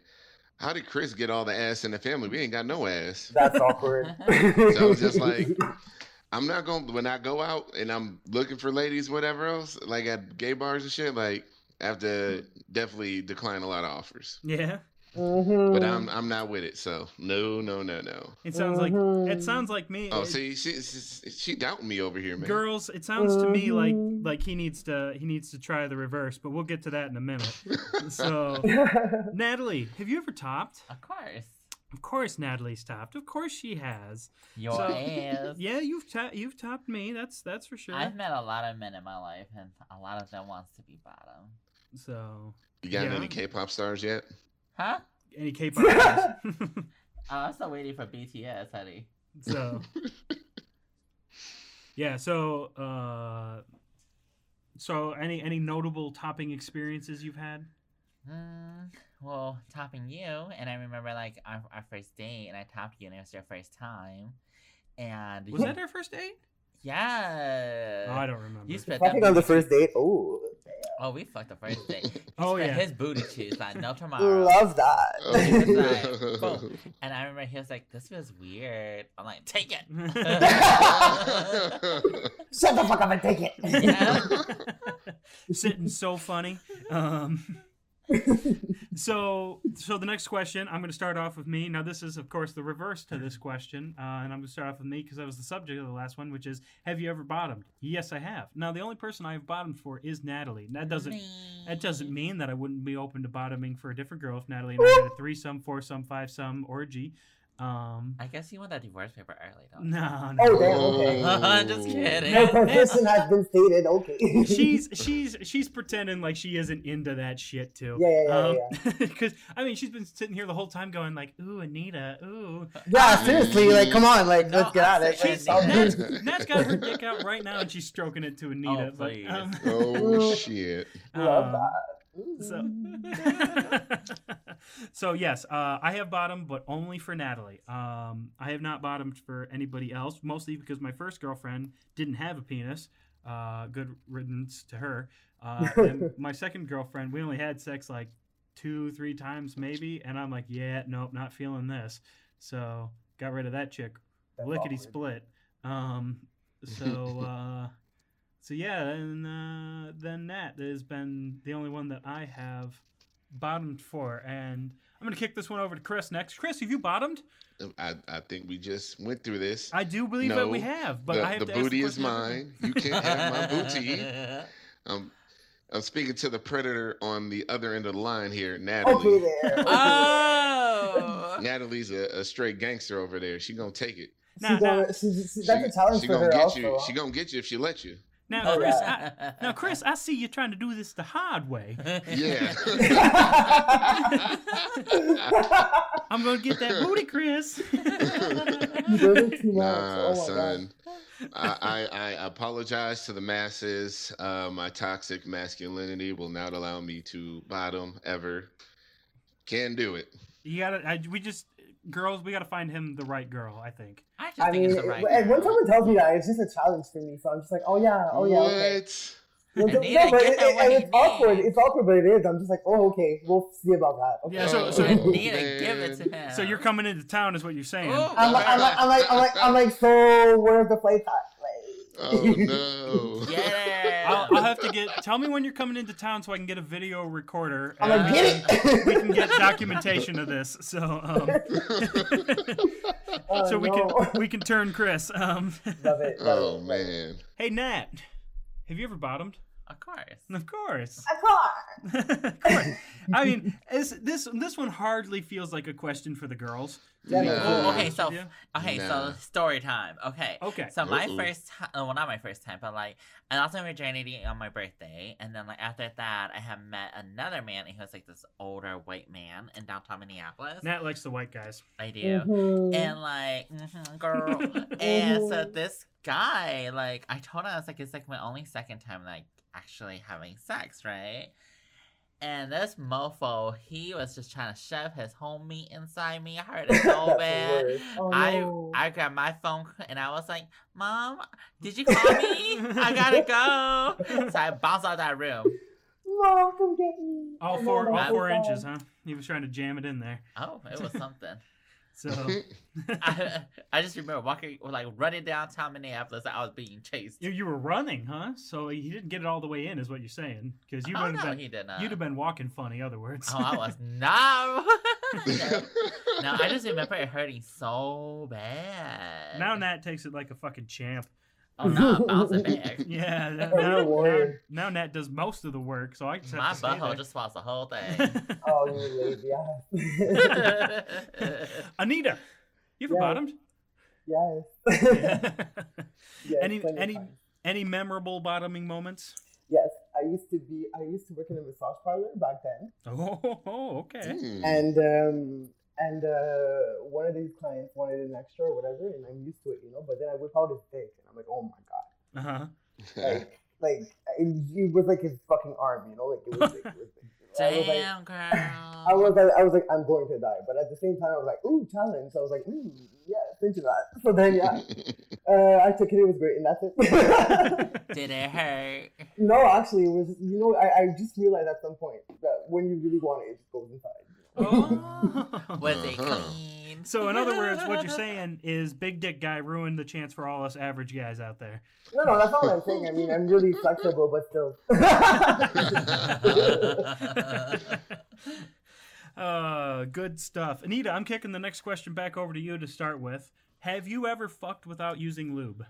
how did Chris get all the ass in the family? We ain't got no ass." That's awkward. So I was just like, I'm not going to when I go out and I'm looking for ladies, whatever else, like at gay bars and shit. Like, I have to definitely decline a lot of offers. Yeah, Mhm. But I'm I'm not with it. So no, no, no, no. it sounds like Mhm. it sounds like me. Oh, it- see, she she, she doubting me over here, man. girls. It sounds to me like Mhm. like he needs to he needs to try the reverse, but we'll get to that in a minute. So, Natalie, have you ever topped? of course, Of course, Natalie's topped. Of course, she has. your So- ass. Yeah, you've to- you've topped me. That's that's for sure. I've met a lot of men in my life, and a lot of them wants to be bottom. So, you got Yeah. any K-pop stars yet? Huh? any K-pop? guys? Oh, I'm still waiting for BTS, honey. so, yeah. So, uh, So, any any notable topping experiences you've had? Mm, well, topping you, and I remember like our, our first date, and I topped you, and it was your first time. And Was that our first date? Yeah. Oh, I don't remember. You spent Fucking on the first date. Oh, Oh, we fucked the first date. Oh, spent yeah. His booty cheeks like no tomorrow. love that. Like. And I remember he was like, "This feels weird." I'm like, "Take it." Shut the fuck up and take it. Yeah. Sitting so funny. Um, so, so the next question, I'm going to start off with me. Now, this is, of course, the reverse to this question, uh, and I'm going to start off with me because I was the subject of the last one, which is, have you ever bottomed? Yes, I have. Now, the only person I have bottomed for is Natalie. That doesn't. That doesn't mean that I wouldn't be open to bottoming for a different girl if Natalie and I had a threesome, foursome, fivesome orgy. Um, I guess you want that divorce paper early, though. no, no. Oh, damn, okay. I'm just kidding. No partition has been stated. Okay. she's she's she's pretending like she isn't into that shit too. Yeah, yeah, yeah, Because I mean, she's been sitting here the whole time going like, "Ooh, Anita, ooh." yeah, seriously, like, come on, like, No, let's get at I'm it. She's Like, Nat's, Nat's got her dick out right now, and she's stroking it to Anita. Oh, but, um, oh shit! Love um, that. So, so yes, uh, I have bottomed, but only for Natalie. Um, I have not bottomed for anybody else, mostly because my first girlfriend didn't have a penis. Uh, good riddance to her. Uh, and my second girlfriend, we only had sex like two, three times maybe, and I'm like, yeah, nope, not feeling this. So got rid of that chick lickety split. Um, so uh, so yeah, and uh, then that has been the only one that I have bottomed for, and I'm gonna kick this one over to Chris next. Chris, have you bottomed? I, I think we just went through this. I do believe that we have, but the I have the to booty the is mine. You can't have my booty. Um, I'm speaking to the predator on the other end of the line here, Natalie. Okay, there. Okay. Oh. Natalie's a, a straight gangster over there. She gonna take it. Now, She's now, gonna- she's- she- that's a challenge she for gonna her get also. you. She gonna get you if she let you. Now, Oh, Chris, yeah. I, now, Chris, I see you trying to do this the hard way. Yeah. I'm gonna get that booty, Chris. You doing too much. nah, Oh son. I, I, I apologize to the masses. Uh, my toxic masculinity will not allow me to bottom ever. Can do it. you gotta, I, we just, girls, we gotta find him the right girl. I think. I just I think mean, it's the right. and when someone tells me that, it's just a challenge for me. So I'm just like, oh yeah, oh yeah, okay. What? No, no, Anita, but it, it- and he it's awkward. needs. It's awkward, but it is. I'm just like, oh, okay, we'll see about that. Okay. Yeah, so- Oh, so- Anita, man. give it to him. So you're coming into town, is what you're saying. Oh. I'm like, I'm like, I'm like, I'm like, I'm like, so where's the flight at? Oh no. Get it. I'll, I'll have to get. Tell me when you're coming into town so I can get a video recorder. I'm like, we get can- it. We can get documentation of this, so um, Oh, so we no. can we can turn Chris. Um, Love it. love oh it. man. hey Nat, have you ever bottomed? Of course. Of course. A car. of course. I mean, is this this one hardly feels like a question for the girls. to Yeah, be no. completely Oh, okay, so with okay, Nah. so story time. Okay. Okay. So my Uh-oh. first time, well, not my first time, but like I lost my virginity on my birthday, and then like after that, I had met another man, and he was like this older white man in downtown Minneapolis. Nat likes the white guys. I do. Mhm. And like, mhm, girl. and so Mhm. this guy, like, I told him I was like, it's like my only second time like actually having sex, right? And this mofo, he was just trying to shove his whole meat inside me. I heard it so bad. Oh, I no. I grabbed my phone and I was like, "Mom, did you call me? I gotta go." So I bounced out of that room. Mom, come get me. All four, all four inches, huh? He was trying to jam it in there. Oh, it was something. So, I, I just remember walking, like running downtown Minneapolis. I was being chased. you, you were running, huh? So he didn't get it all the way in, is what you're saying? Because you oh would no, have been, he did not. you'd have been walking funny. Other words. Oh, I was no. no. No, I just remember it hurting so bad. now Nat takes it like a fucking champ. Oh no, I'm bouncing back. Yeah. Now, now, now Nat does most of the work, so I just have My to butthole there. just swallows the whole thing. Oh, you lazy ass. Anita, you ever Yeah. bottomed? yes. yes. any any times. any memorable bottoming moments? Yes, I used to be. I used to work in a massage parlor back then, Oh, okay. Hmm. and um, and uh, one of these clients wanted an extra or whatever, and I'm used to it, you know. But then I whip out his dick, and I'm like, oh my god, Uh huh. like like it, it was like his fucking arm, you know, like it was. Like, it was like, I was like, Damn, girl. I was like, I was like, I'm going to die, but at the same time, I was like, ooh, challenge. So I was like, ooh, yeah, into that. So then, yeah, uh, I took it. It was great, and that's it. Did it hurt? no, actually, it was. You know, I, I just realized at some point that when you really want it, it just goes inside. You know? Oh. Was it Uh-huh. clean? so, in other words, what you're saying is Big Dick Guy ruined the chance for all us average guys out there. No, no, that's not what I'm saying. I mean, I'm really flexible, but still. uh, good stuff. Anita, I'm kicking the next question back over to you to start with. Have you ever fucked without using lube?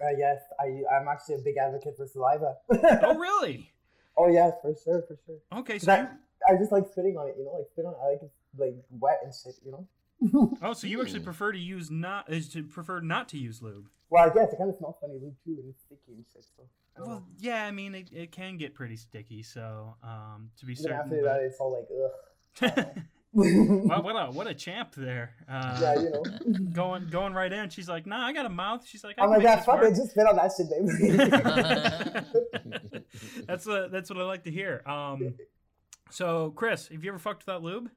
Uh, yes, I, I'm actually a big advocate for saliva. Oh, really? oh yes, for sure, for sure. Okay, so you, I, just like spitting on it, you know, like spit on it. I like it like wet and shit, you know. oh, so you actually prefer to use not is to prefer not to use lube. Well, I guess it kind of smells funny lube too, and it's sticky and shit. So. Well, know. yeah, I mean it, it can get pretty sticky. So, um, to be certain. after that, it's all like ugh. what a what a champ there. Uh, yeah, you know. going going right in. She's like, nah, I got a mouth. She's like, I can like, yeah, fuck it, just spit on that shit, baby. that's what that's what I like to hear. Um, so Chris, have you ever fucked without lube?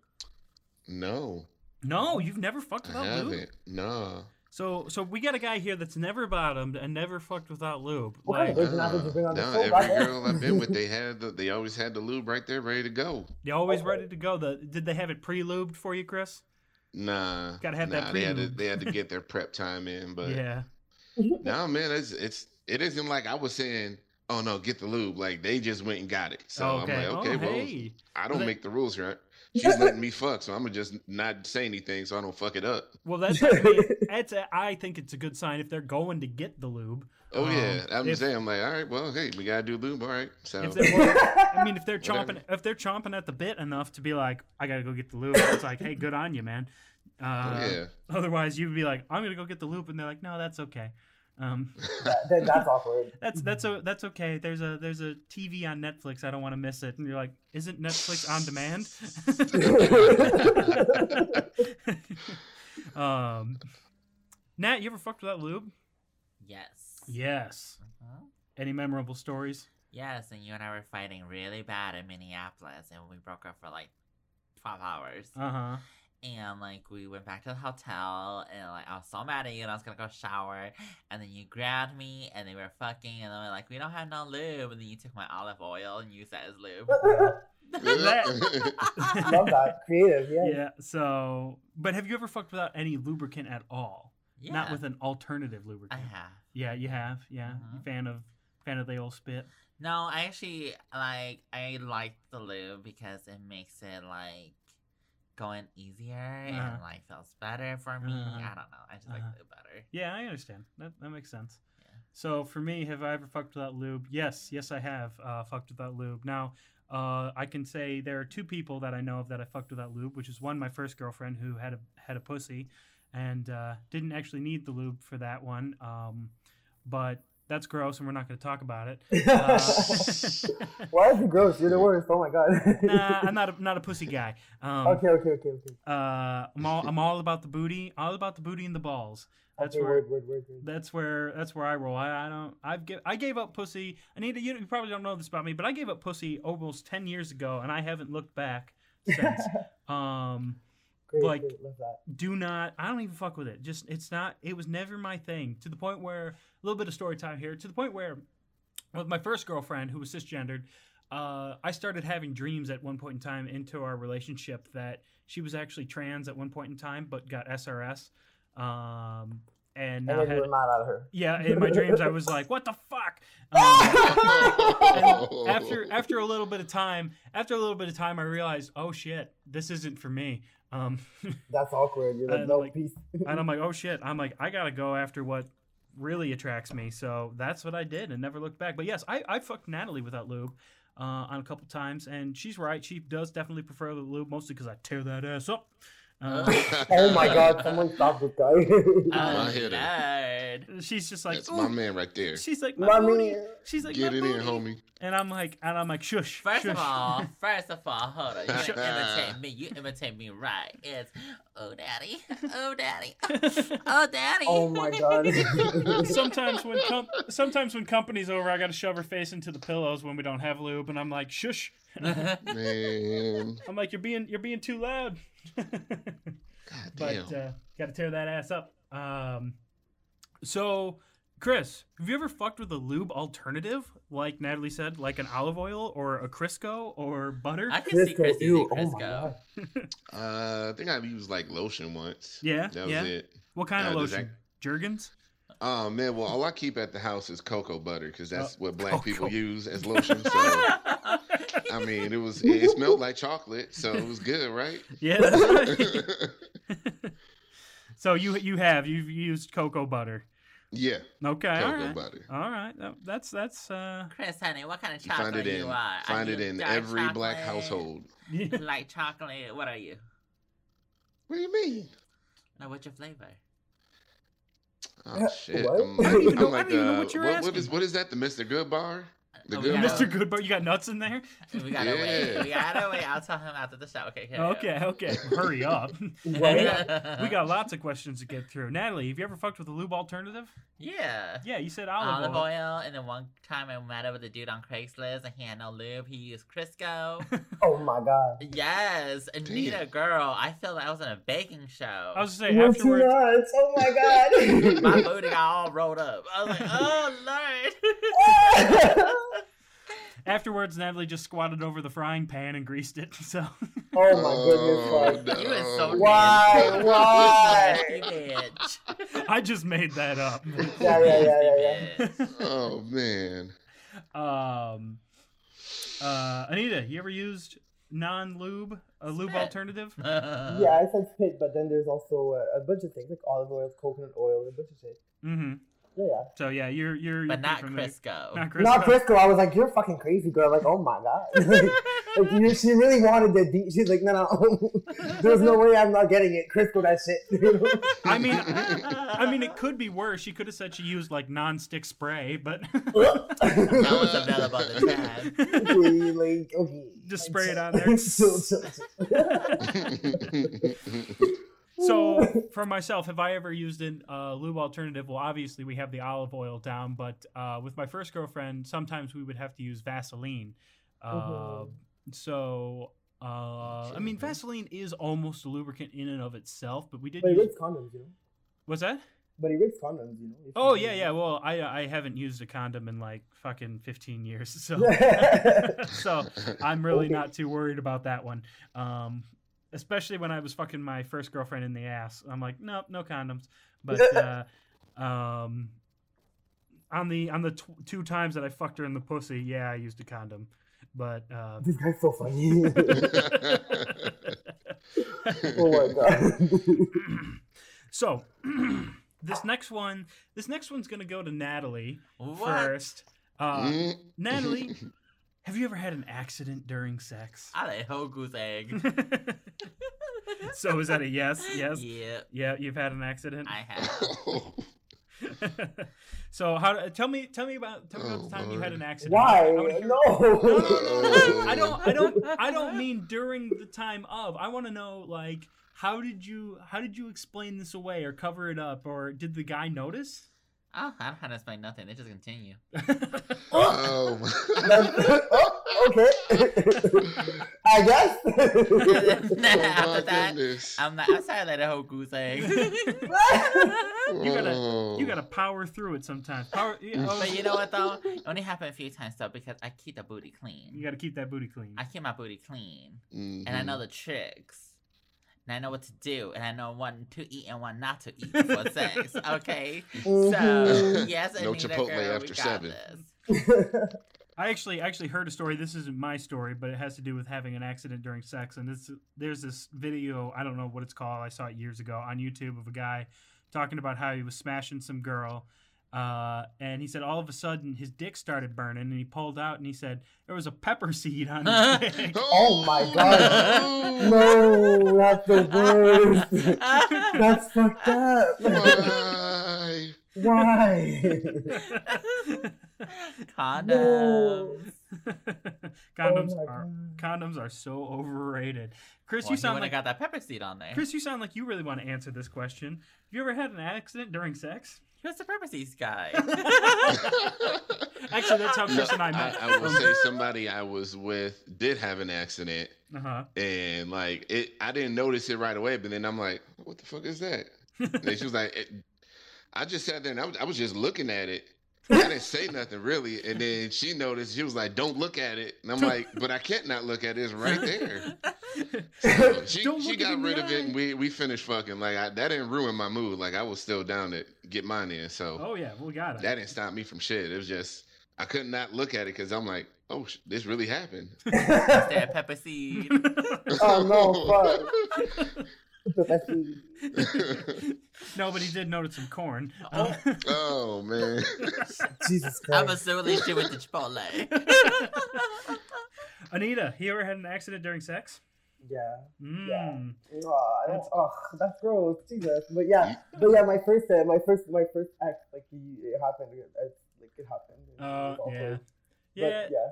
no, No, you've never fucked I without lube. haven't. No. So so we got a guy here that's never bottomed and never fucked without lube. What kind Like of Virgin Apples on no, show, every goddamn? girl I've been with, they had the, they always had the lube right there, ready to go. they always ready to go. The did they have it pre-lubed for you, Chris? Nah, Gotta have that nah, they had to they had to get their prep time in, but yeah. no, man, it's it's it isn't like I was saying. Oh no, get the lube. Like they just went and got it. So okay. I'm like, okay, oh, well, hey. I don't Well, make the rules right. She's letting me fuck, so I'm gonna just not say anything so I don't fuck it up. Well, that's I mean, that's a, I think it's a good sign if they're going to get the lube. Oh yeah, Um, I'm if- saying I'm like, all right, well, hey, we gotta do lube, all right. So If they're, well, I mean, if they're Whatever. chomping, if they're chomping at the bit enough to be like, I gotta go get the lube. It's like, hey, good on you, man. Uh, oh, yeah, Otherwise, you'd be like, I'm gonna go get the lube, and they're like, no, that's okay. Um, That- that- that's awkward. that's that's a that's okay. There's a there's a TV on Netflix. I don't want to miss it. And you're like, isn't Netflix on demand? um, Nat, you ever fucked with that lube? Yes. Yes. Mhm. Any memorable stories? Yes, and you and I were fighting really bad in Minneapolis, and we broke up for like 12 hours. Uh huh. And like we went back to the hotel, and like I was so mad at you, and I was gonna go shower, and then you grabbed me, and they were fucking, and then we're like, we don't have no lube, and then you took my olive oil and used that as lube. Love that. Creative, yeah. Yeah. So, but have you ever fucked without any lubricant at all? yeah, Not with an alternative lubricant. I have. Yeah, you have. Yeah. You Mhm. fan of fan of the old spit. No, I actually like I like the lube because it makes it like going easier Uh-huh. and like feels better for me. Uh-huh. I don't know. I just Uh-huh. like lube better. Yeah, I understand. That that makes sense. Yeah. So for me, have I ever fucked without lube? Yes, yes, I have uh, fucked without lube. Now, uh, I can say there are two people that I know of that I fucked without lube, which is one my first girlfriend who had a had a pussy, and uh, didn't actually need the lube for that one. Um, but that's gross, and we're not going to talk about it. Uh, Why is it gross? You're the worst. Oh my god. nah, I'm not a, not a pussy guy. Um, okay, okay, okay, okay. uh, I'm all I'm all about the booty, all about the booty and the balls. That's okay, where word, word, word, that's where that's where I roll. I, I don't. I've give, I gave up pussy. Anita, you, you probably don't know this about me, but I gave up pussy almost ten years ago, and I haven't looked back since. um, Great, like- great, love that. do not. I don't even fuck with it. Just it's not. It was never my thing. To the point where a little bit of story time here. To the point where with my first girlfriend, who was cisgendered, uh, I started having dreams at one point in time into our relationship that she was actually trans at one point in time, but got SRS. Um, and And had you were mad at her. yeah, in my dreams, I was like, "What the fuck?" Um, and after after a little bit of time, after a little bit of time, I realized, "Oh shit, this isn't for me." Um, That's awkward. You're like, And, no, like- peace. and I'm like, "Oh shit!" I'm like, "I gotta go after what really attracts me." So that's what I did, and never looked back. But yes, I I fucked Natalie without lube. Uh, on a couple times, and she's right. She does definitely prefer the lube, mostly because I tear that ass up. Uh, Oh my god, someone stop this guy. Oh, I hit Lord. she's just like, That's "Ooh." my man right there. She's like, my Mommy. booty. She's like, Get my it in, booty." homie. And I'm like, and I'm like, shush. First shush. of all, first of all, hold on. You should imitate me. You imitate me right. It's oh daddy, oh daddy, oh daddy. oh my god. sometimes when com- sometimes when company's over, I gotta shove her face into the pillows when we don't have lube, and I'm like, shush. Man. I'm like, you're being you're being too loud. God but uh, gotta tear that ass up. Um, so, Chris, have you ever fucked with a lube alternative, like Natalie said, like an olive oil or a Crisco or butter? I can see Crisco, Chris using oh my Crisco. god. Uh, I think I've used like lotion once. Yeah, That was yeah. it. What kind of Uh, does lotion? Jergens? Oh man, well all I keep at the house is cocoa butter because that's what black people use as lotion. So I mean, it was it smelled like chocolate, so it was good, right? Yeah, that's right. so you you have you've used cocoa butter. yeah, Okay, cocoa right, butter. all right. That's that's uh. Chris, honey, what kind of You find chocolate it you in are? Are find it in dark every black chocolate? household. Light chocolate. What are you? What do you mean? No, what's your flavor? Oh shit! What? I'm, I don't even know- I'm I like, don't even know uh, what you're what, what asking. is what is that? The Mr. Goodbar? The Oh, good we bar? gotta- Mr. Goodbar, you got nuts in there? We gotta wait. Yeah. We gotta wait. I'll tell him after the show. Okay. carry. Okay, okay. Hurry up. Right? we got lots of questions to get through. Natalie, have you ever fucked with a lube alternative? Yeah. Yeah, you said olive, oil. Olive oil. oil, and then one time I met up with a dude on Craigslist, and he had no lube. He used Crisco. Oh my god. yes, Anita, Damn. girl, I felt like I was in a baking show. I was gonna say You're too afterwards. nuts. Oh my god. My god. booty got all rolled up. I was like, oh lord. Afterwards, Natalie just squatted over the frying pan and greased it. So oh my goodness. fuck. You is so Why? Why? Bitch. I just made that up. Yeah, yeah, yeah, yeah, yeah. Oh man. um, uh, Anita, you ever used non-lube, a lube Spit. alternative? Yeah, I said spit, but then there's also a, a bunch of things like olive oil, coconut oil, a bunch of shit. Mm-hmm. Yeah, yeah. So yeah, you're you're. But you're not familiar- Crisco. Not Crisco. Not Crisco. I was like, you're fucking crazy, girl. Like, oh my god. like, you, she really wanted the deep. She's like, no, no. There's no way I'm not getting it. Crisco, that shit. I mean, I mean, it could be worse. She could have said she used like non-stick spray, but That was available at the time. like, okay. Just spray it on there. So for myself, have I ever used a uh, lube alternative? Well, obviously we have the olive oil down, but uh, with my first girlfriend, sometimes we would have to use Vaseline. Uh, Mhm. So. Uh, I mean. Vaseline is almost a lubricant in and of itself, but we did But use. condoms, you know. What's that? But he rips condoms, you know. Oh yeah, yeah. Well, I I haven't used a condom in like fucking fifteen years, so so I'm really Okay. not too worried about that one. Um, especially when I was fucking my first girlfriend in the ass. I'm like, nope, no condoms. But uh, um, on the on the tw- two times that I fucked her in the pussy, yeah, I used a condom. But uh, This guy's so funny. oh my god. so this next one, this next one's gonna go to Natalie What? first. Uh, Mm. Natalie, have you ever had an accident during sex? I like whole goose egg. so is that a yes? Yes. Yeah, Yeah, you've had an accident. I have. So how? Tell me, tell me about tell me about Oh, the time you had an accident. Why? I wanna hear- No. No, no, no, no. I don't. I don't. I don't mean during the time of. I want to know like how did you how did you explain this away or cover it up or did the guy notice? Oh, I don't have to explain nothing. They just continue. oh, oh, okay. I guess. oh After that, goodness. I'm not. I'm sorry that whole goose egg. You gotta- Oh. you gotta power through it sometimes. Power. You, know, but you know what though? It only happened a few times though because I keep the booty clean. you gotta keep that booty clean. I keep my booty clean, Mhm. and I know the tricks. And I know what to do, and I know when to eat and when not to eat before sex. Okay, so Mhm. yes, No Anita, Chipotle girl, after we got seven. This. I actually actually heard a story. This isn't my story, but it has to do with having an accident during sex. And this there's this video. I don't know what it's called. I saw it years ago on YouTube of a guy talking about how he was smashing some girl, Uh, and he said all of a sudden his dick started burning, and he pulled out and he said there was a pepper seed on his dick. Oh my God. No, that's the worst. That's fucked up. Why? Why? Condoms. condoms Oh are God. condoms are so overrated. Chris, Well, you sound would've like got that pepper seed on there. Chris, you sound like you really want to answer this question. Have you ever had an accident during sex? He was the pepper seeds guy. Actually, that's how Chris No, and I I, met. I will say somebody I was with did have an accident, Uh huh. and like it, I didn't notice it right away. But then I'm like, "What the fuck is that?" And she was like, it, "I just sat there and I was, I was just looking at it. I didn't say nothing really." And then she noticed. She was like, "Don't look at it." And I'm like, "But I can't not look at it. It's right there." So she she got rid of it, and we we finished fucking. Like I, that didn't ruin my mood. Like I was still down to get mine in. So oh yeah, we got it. that didn't stop me from shit. It was just I could not look at it because I'm like, oh, sh- this really happened. that pepper seed. Oh, no, fuck. That's the- no, but he did notice some corn. Oh. oh man, Jesus Christ. I'm Christ. assuming shit with the Chipotle. Anita, you ever had an accident during sex? Yeah. Mm. Yeah. Oh, I don't, oh, that's gross. Jesus. But yeah, but yeah, my first, uh, my first, my first ex, like he, it happened. It, like it happened. and it Uh, was yeah. But, Yeah. yeah.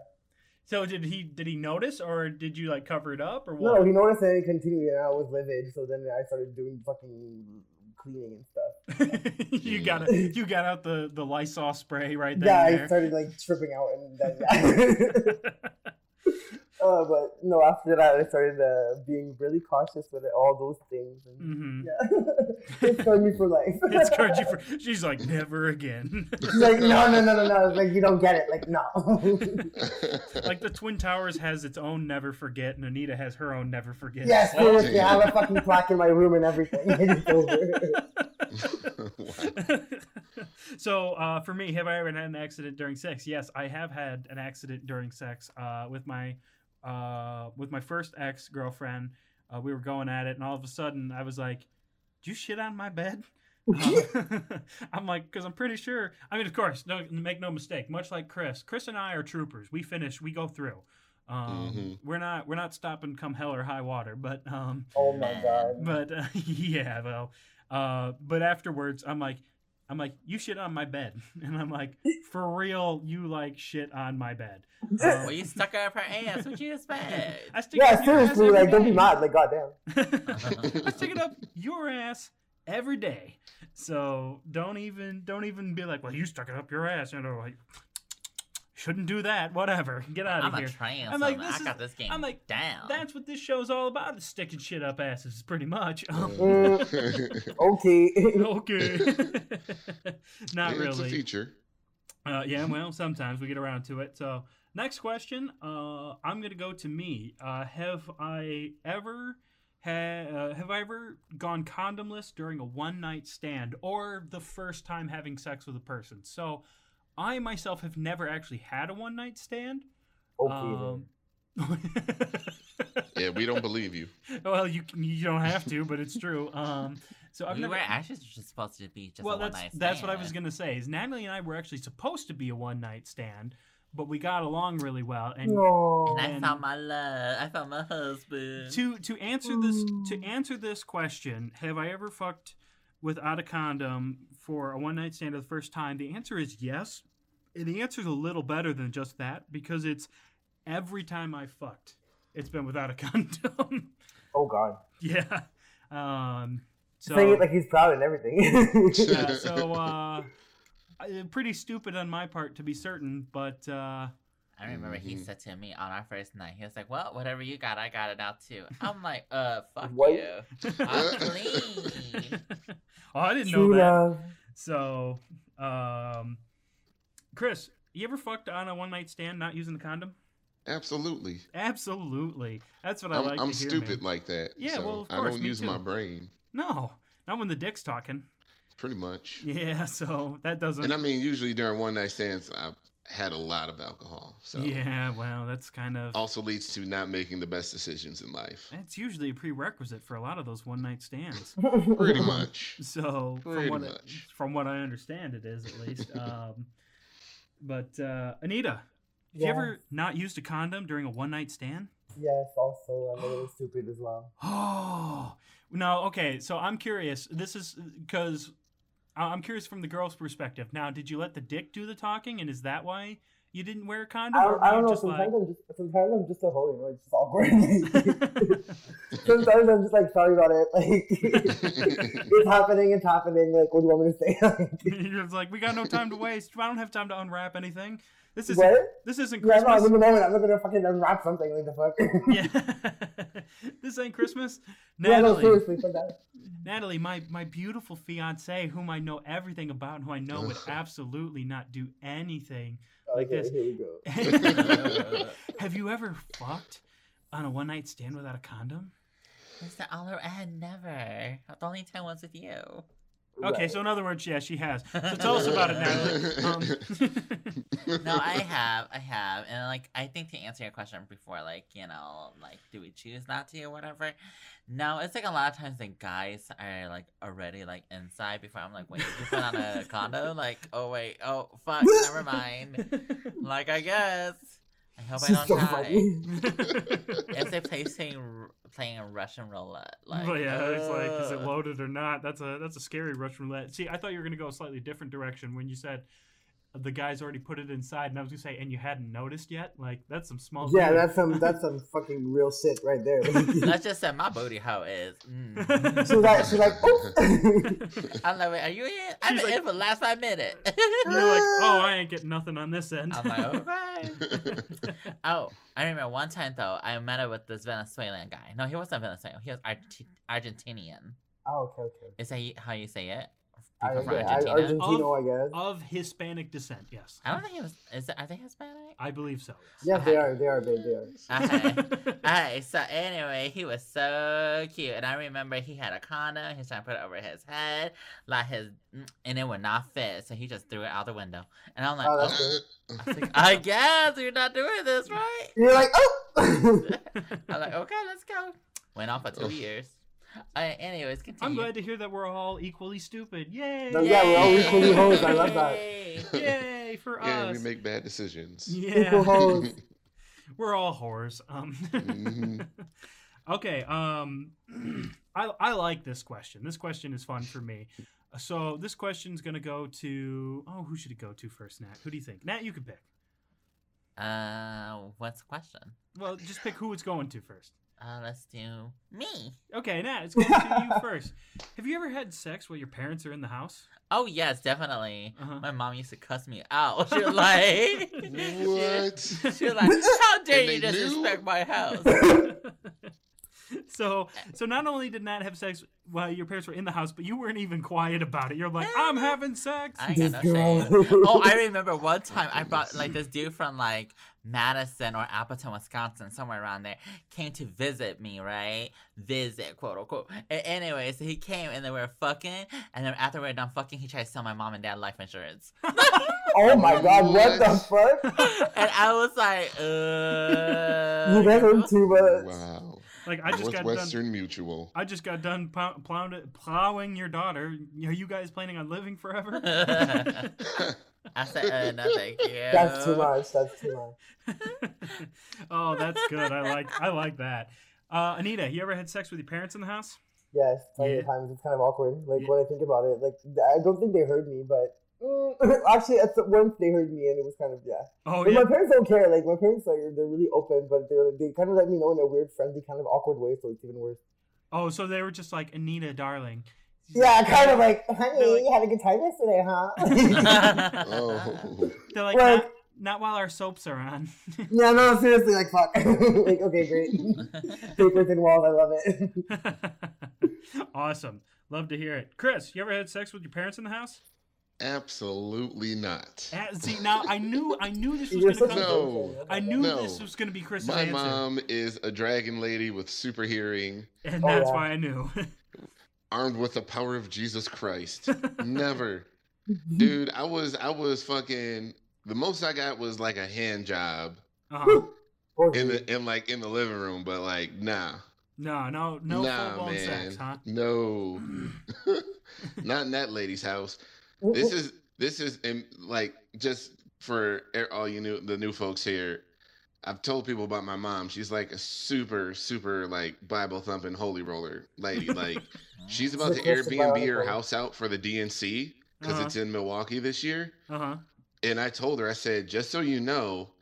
So did he did he notice or did you like cover it up or what? No, he noticed and he continued, and I was livid. So then I started doing fucking cleaning and stuff. you got it. You got out the the Lysol spray right there. yeah, I started like tripping out, and then yeah. uh, but no, after that, I started uh, being really cautious with it, all those things. And, hmm Yeah, it scarred me for life. It scarred you for. She's like never again. She's like, no, no, no, no, no. Like you don't get it. Like no. like the Twin Towers has its own never forget, and Anita has her own never forget. yes, seriously, I have a fucking plaque in my room and everything. It's over. Wow. so uh, for me, have I ever had an accident during sex? Yes, I have had an accident during sex uh, with my uh, with my first ex girlfriend. Uh, we were going at it, and all of a sudden, I was like, "Do you shit on my bed?" Um, I'm like, because I'm pretty sure. I mean, of course, no, make no mistake. Much like Chris, Chris and I are troopers. We finish, we go through. Um, Mhm. We're not, we're not stopping come hell or high water. But um, oh my god. but uh, yeah, well, uh, but afterwards, I'm like, I'm like, you shit on my bed, and I'm like, for real, you like shit on my bed. Um, well, you stuck her up her ass. What you expect? I stick it Yeah, up your ass seriously, every like don't be day. mad. Like goddamn. I stick it up your ass every day. So don't even don't even be like, well, you stuck it up your ass. You know, like shouldn't do that. Whatever. Get out of I'm here. a trans. I'm like, this I is- got this game I'm like, down. That's what this show's all about: is sticking shit up asses, pretty much. Okay. okay. Not It's a really. feature. Uh, yeah, well, sometimes we get around to it. So, next question. Uh, I'm gonna go to me. Uh, have I ever ha- uh, have I ever gone condomless during a one night stand or the first time having sex with a person? So, I myself have never actually had a one night stand. okay. Um, Yeah, we don't believe you. well, you you don't have to, but it's true. Um, so I've we never. were actually just supposed to be just well, a one that's night that's what I was gonna say. Is Natalie and I were actually supposed to be a one night stand, but we got along really well. And. And I and- found my love. I found my husband. to to answer this to answer this question, have I ever fucked without a condom for a one night stand the first time? The answer is yes. And the answer is a little better than just that because it's every time I fucked, it's been without a condom. Oh god. yeah. Um. So Saying it like he's proud and everything. yeah, so uh, pretty stupid on my part to be certain, but uh, I remember he Mhm. said to me on our first night, he was like, "Well, whatever you got, I got it now too." I'm like, "Uh, fuck What? you." I'm clean. oh, I didn't True know that. love. So, um, Chris, you ever fucked on a one night stand not using the condom? Absolutely. Absolutely. That's what I I'm, like I'm to hear. stupid man. like that. Yeah, so well, of course, I course, don't me use too. my brain. No, not when the dick's talking. Pretty much. Yeah, so that doesn't. And I mean, usually during one night stands, I had a lot of alcohol. So Yeah, well, that's kind of. also leads to not making the best decisions in life. That's usually a prerequisite for a lot of those one night stands. Pretty much. So from Pretty what much. from what I understand, it is at least. Um, but uh, Anita, have you ever not used a condom during a one night stand? Yes, also I'm a little stupid as well. Oh no. Okay, so I'm curious. This is because I'm curious from the girl's perspective. Now, did you let the dick do the talking, and is that why you didn't wear a condom? I don't, I don't know. Sometimes I'm just sometimes I'm just a hoe, you know. It's just awkward. like- sometimes I'm just like sorry about it. Like it's happening. It's happening. Like what do you want me to say? You're just like, we got no time to waste. I don't have time to unwrap anything. This is what? this isn't Yeah, no, Christmas. in the moment I'm looking gonna fucking uh, unwrap something. Like the fuck. yeah. this ain't Christmas. yeah, no, Natalie, seriously, fuck that. Natalie, my my beautiful fiance, whom I know everything about, and who I know would absolutely not do anything. Like this. Here we go. Have you ever fucked on a one night stand without a condom? Mr. Oliver, I had never. The only time was with you. Okay, Right. so in other words, yeah, she has. So tell us about it, Natalie. Um, No, I have, I have, and like I think to answer your question before, like you know, like do we choose not to or whatever? No, it's like a lot of times the guys are like already like inside before I'm like, wait, did you put on a condo? Like, oh wait, oh fuck, never mind. Like I guess. I hope I don't so die. If they play playing playing a Russian roulette, like But yeah, it's like, is it uh, loaded or not? That's a that's a scary Russian roulette. See, I thought you were gonna go a slightly different direction when you said the guy's already put it inside, and I was gonna say, and you hadn't noticed yet. Like that's some small. Yeah, deal. that's some that's some fucking real shit right there. Let's just say my booty hoe is. Mm. she's like she's like, oh. I'm like, wait, are you in? I've been like- in for the last five minutes. You're like, oh, I ain't getting nothing on this end. I'm like, okay. oh, I remember one time though, I met up with this Venezuelan guy. No, he wasn't Venezuelan. He was Arge- Argentinian. oh, okay, okay. Is that how you say it? I, from yeah, I, Argentina? Argentino, I guess. of Hispanic descent, yes. I don't think he was. Is it, are they Hispanic? I believe so. Yes, they are. They are, babe. They are. Okay. Alright, so anyway, he was so cute, and I remember he had a condom. He was trying to put it over his head, like his, mm, and it would not fit, so he just threw it out the window. And I'm like, Oh, oh, good. I, was like, I guess you're not doing this right. You're like, oh. I'm like, okay, let's go. Went on for two years. Alright, anyways, continue. I'm glad to hear that we're all equally stupid. Yay! No, yeah, we're all equally hoes. I love that. Yay. Yay for yeah, us. we make bad decisions. yeah. Equal hoes. We're all whores. Um, Mhm. okay. Um, I I like this question. This question is fun for me. So this question's gonna go to. Oh, who should it go to first, Nat? Who do you think? Nat, you can pick. Uh, what's the question? Well, just pick who it's going to first. Uh, let's do me. Okay, Nat, it's going to you first. Have you ever had sex while your parents are in the house? Oh yes, definitely. Uh-huh. My mom used to cuss me out. She was like, What? She was like, "How dare you they knew? disrespect my house?" so, so not only did Nat have sex while your parents were in the house, but you weren't even quiet about it. You're like, I'm having sex. I ain't got no This shame. girl. Oh, I remember one time I brought like this dude from like Madison or Appleton, Wisconsin, somewhere around there, came to visit me, right? Visit, quote unquote. A- anyway, so he came and they were fucking, and then after we were done fucking, he tried to sell my mom and dad life insurance. oh my god, what the fuck? and I was like, uh. You guys are too much. Wow. Like I just got done. Northwestern Mutual. I just got done pow- plowing, plowing your daughter. Are you guys planning on living forever? I said, uh, no, thank you. That's too much. That's too much. oh, that's good. I like I like that. Uh, Anita, you ever had sex with your parents in the house? Yes, plenty of times. It's kind of awkward. Like Yeah. when I think about it, like I don't think they heard me, but Mm, actually, at some- once they heard me, and it was kind of yeah. Oh But yeah. my parents don't care. Like my parents are they're really open, but they're they kind of let me know in a weird, friendly, kind of awkward way, so it's even worse. Oh, so they were just like Anita, darling. Yeah, kind of like, honey, like- you had a good time yesterday, huh? Oh. They're like, Like- not, not while our soaps are on. yeah, no, seriously, like fuck. like okay, great. Paper thin walls, I love it. awesome. Love to hear it. Chris, you ever had sex with your parents in the house? Absolutely not. Uh, see, now I knew I knew this was gonna come. No. I knew No. this was gonna be Chris's My answer, mom is a dragon lady with super hearing, and Oh, that's yeah. why I knew. armed with the power of Jesus Christ. Never. Dude, I was I was fucking the most I got was like a hand job Uh-huh. In the in like in the living room, but like nah, No, no, no nah, full blown man, sex, huh? no, not in that lady's house. This is this is like just for all you new the new folks here. I've told people about my mom. She's like a super super like Bible thumping holy roller lady. Like she's about to She's a Christian Airbnb her house out for the DNC because Uh-huh. it's in Milwaukee this year. Uh-huh. And I told her, I said, just so you know,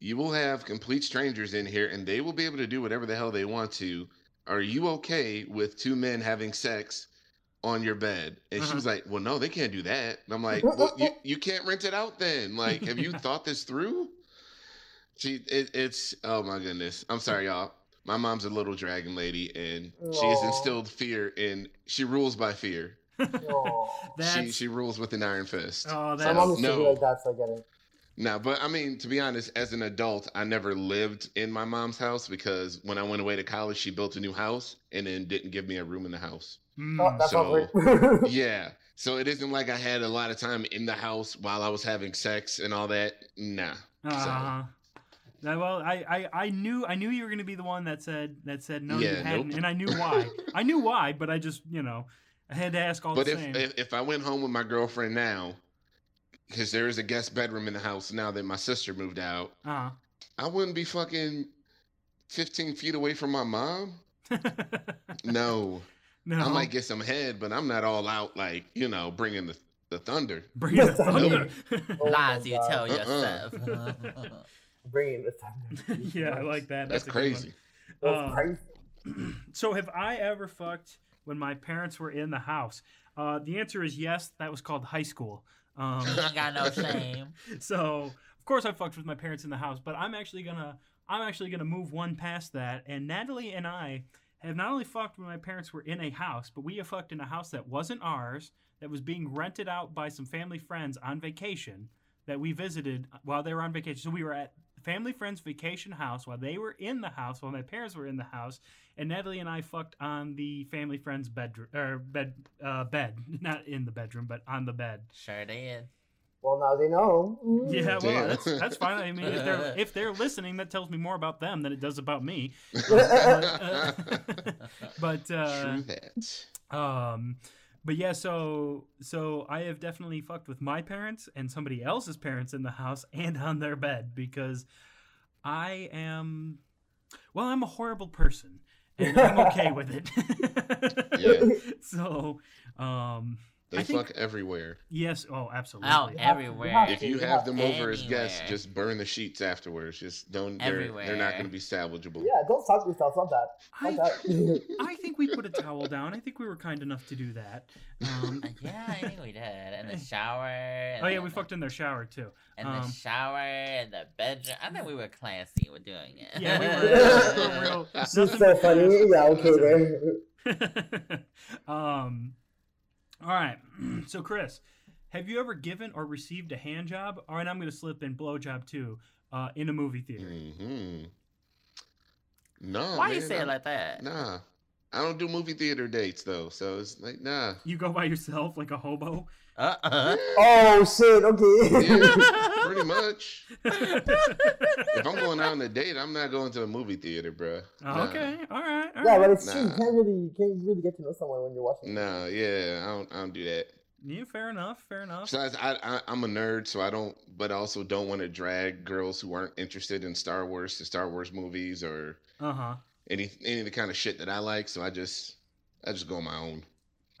you will have complete strangers in here and they will be able to do whatever the hell they want to. Are you okay with two men having sex on your bed? And Uh-huh. she was like, Well, no, they can't do that. And I'm like, Well, you, you can't rent it out then. Like, have you thought this through? She it, it's oh my goodness. I'm sorry, y'all. My mom's a little dragon lady and she has instilled fear in she rules by fear. She she rules with an iron fist. oh, My that's mom used to no. like that, so I get it. No, but I mean, to be honest, as an adult, I never lived in my mom's house because when I went away to college, she built a new house and then didn't give me a room in the house. Mm. Oh, that so- sounds weird. Yeah. So it isn't like I had a lot of time in the house while I was having sex and all that. Nah. Uh-huh. Now, well, I, I, I knew I knew you were gonna be the one that said that said no, you hadn't, nope. and I knew why. I knew why, but I just you know I had to ask all But the if, same. if if I went home with my girlfriend now, because there is a guest bedroom in the house now that my sister moved out, uh I wouldn't be fucking fifteen feet away from my mom. No. No, I might get some head, but I'm not all out like you know bringing the the thunder. bring the thunder. Oh Lies you tell Uh-uh. yourself. Bringing the thunder. yeah, I like that. That's, a good one. crazy. That's crazy. So, have I ever fucked when my parents were in the house? Uh, the answer is yes. That was called high school. Um, you ain't got no shame. so, of course, I fucked with my parents in the house. But I'm actually gonna, I'm actually gonna move one past that. And Natalie and I have not only fucked when my parents were in a house, but we have fucked in a house that wasn't ours, that was being rented out by some family friends on vacation that we visited while they were on vacation. So we were at family friends' vacation house while they were in the house, while my parents were in the house, and Natalie and I fucked on the family friend's bedroom or bed uh, bed, not in the bedroom, but on the bed. Sure did. Well, now they know. Mm. Yeah, well, Damn. that's that's fine. I mean, if they're if they're listening, that tells me more about them than it does about me. True uh, But uh, that. um, but yeah, so so I have definitely fucked with my parents and somebody else's parents in the house and on their bed because I am, well, I'm a horrible person and I'm okay with it. Yeah. So, um, They think- fuck everywhere. yes, oh, absolutely. Out You have to- you everywhere. If you you have have them to. over as guests, just burn the sheets afterwards. Just don't. They're, they're not going to be salvageable. Yeah, don't talk yourself. Not that. I, that. I think we put a towel down. I think we were kind enough to do that. Um, yeah, I think we did. In the shower. and oh yeah, then we the- fucked in their shower too. In um, the shower, in the bedroom. I think we were classy with doing it. Yeah, we were- we were real- She's so funny. Yeah, okay That's there. um, all right. So, Chris, have you ever given or received a hand job? All right, I'm going to slip in blow job too uh, in a movie theater. hmm No. Why you man, say I- it like that? Nah. I don't do movie theater dates though, so it's like nah. You go by yourself like a hobo. Uh-uh. Oh shit. Okay. Yeah, pretty much. If I'm going out on a date, I'm not going to a movie theater, bro. Oh, Nah. okay, all right. all yeah, right. but it's true. You can't really, you can't really get to know someone when you're watching. Nah, yeah, I don't, I don't do that. yeah, fair enough. Fair enough. Besides, I, I I'm a nerd, so I don't, but I also don't want to drag girls who aren't interested in Star Wars to Star Wars movies or Uh huh. Any any of the kind of shit that I like. So I just I just go on my own.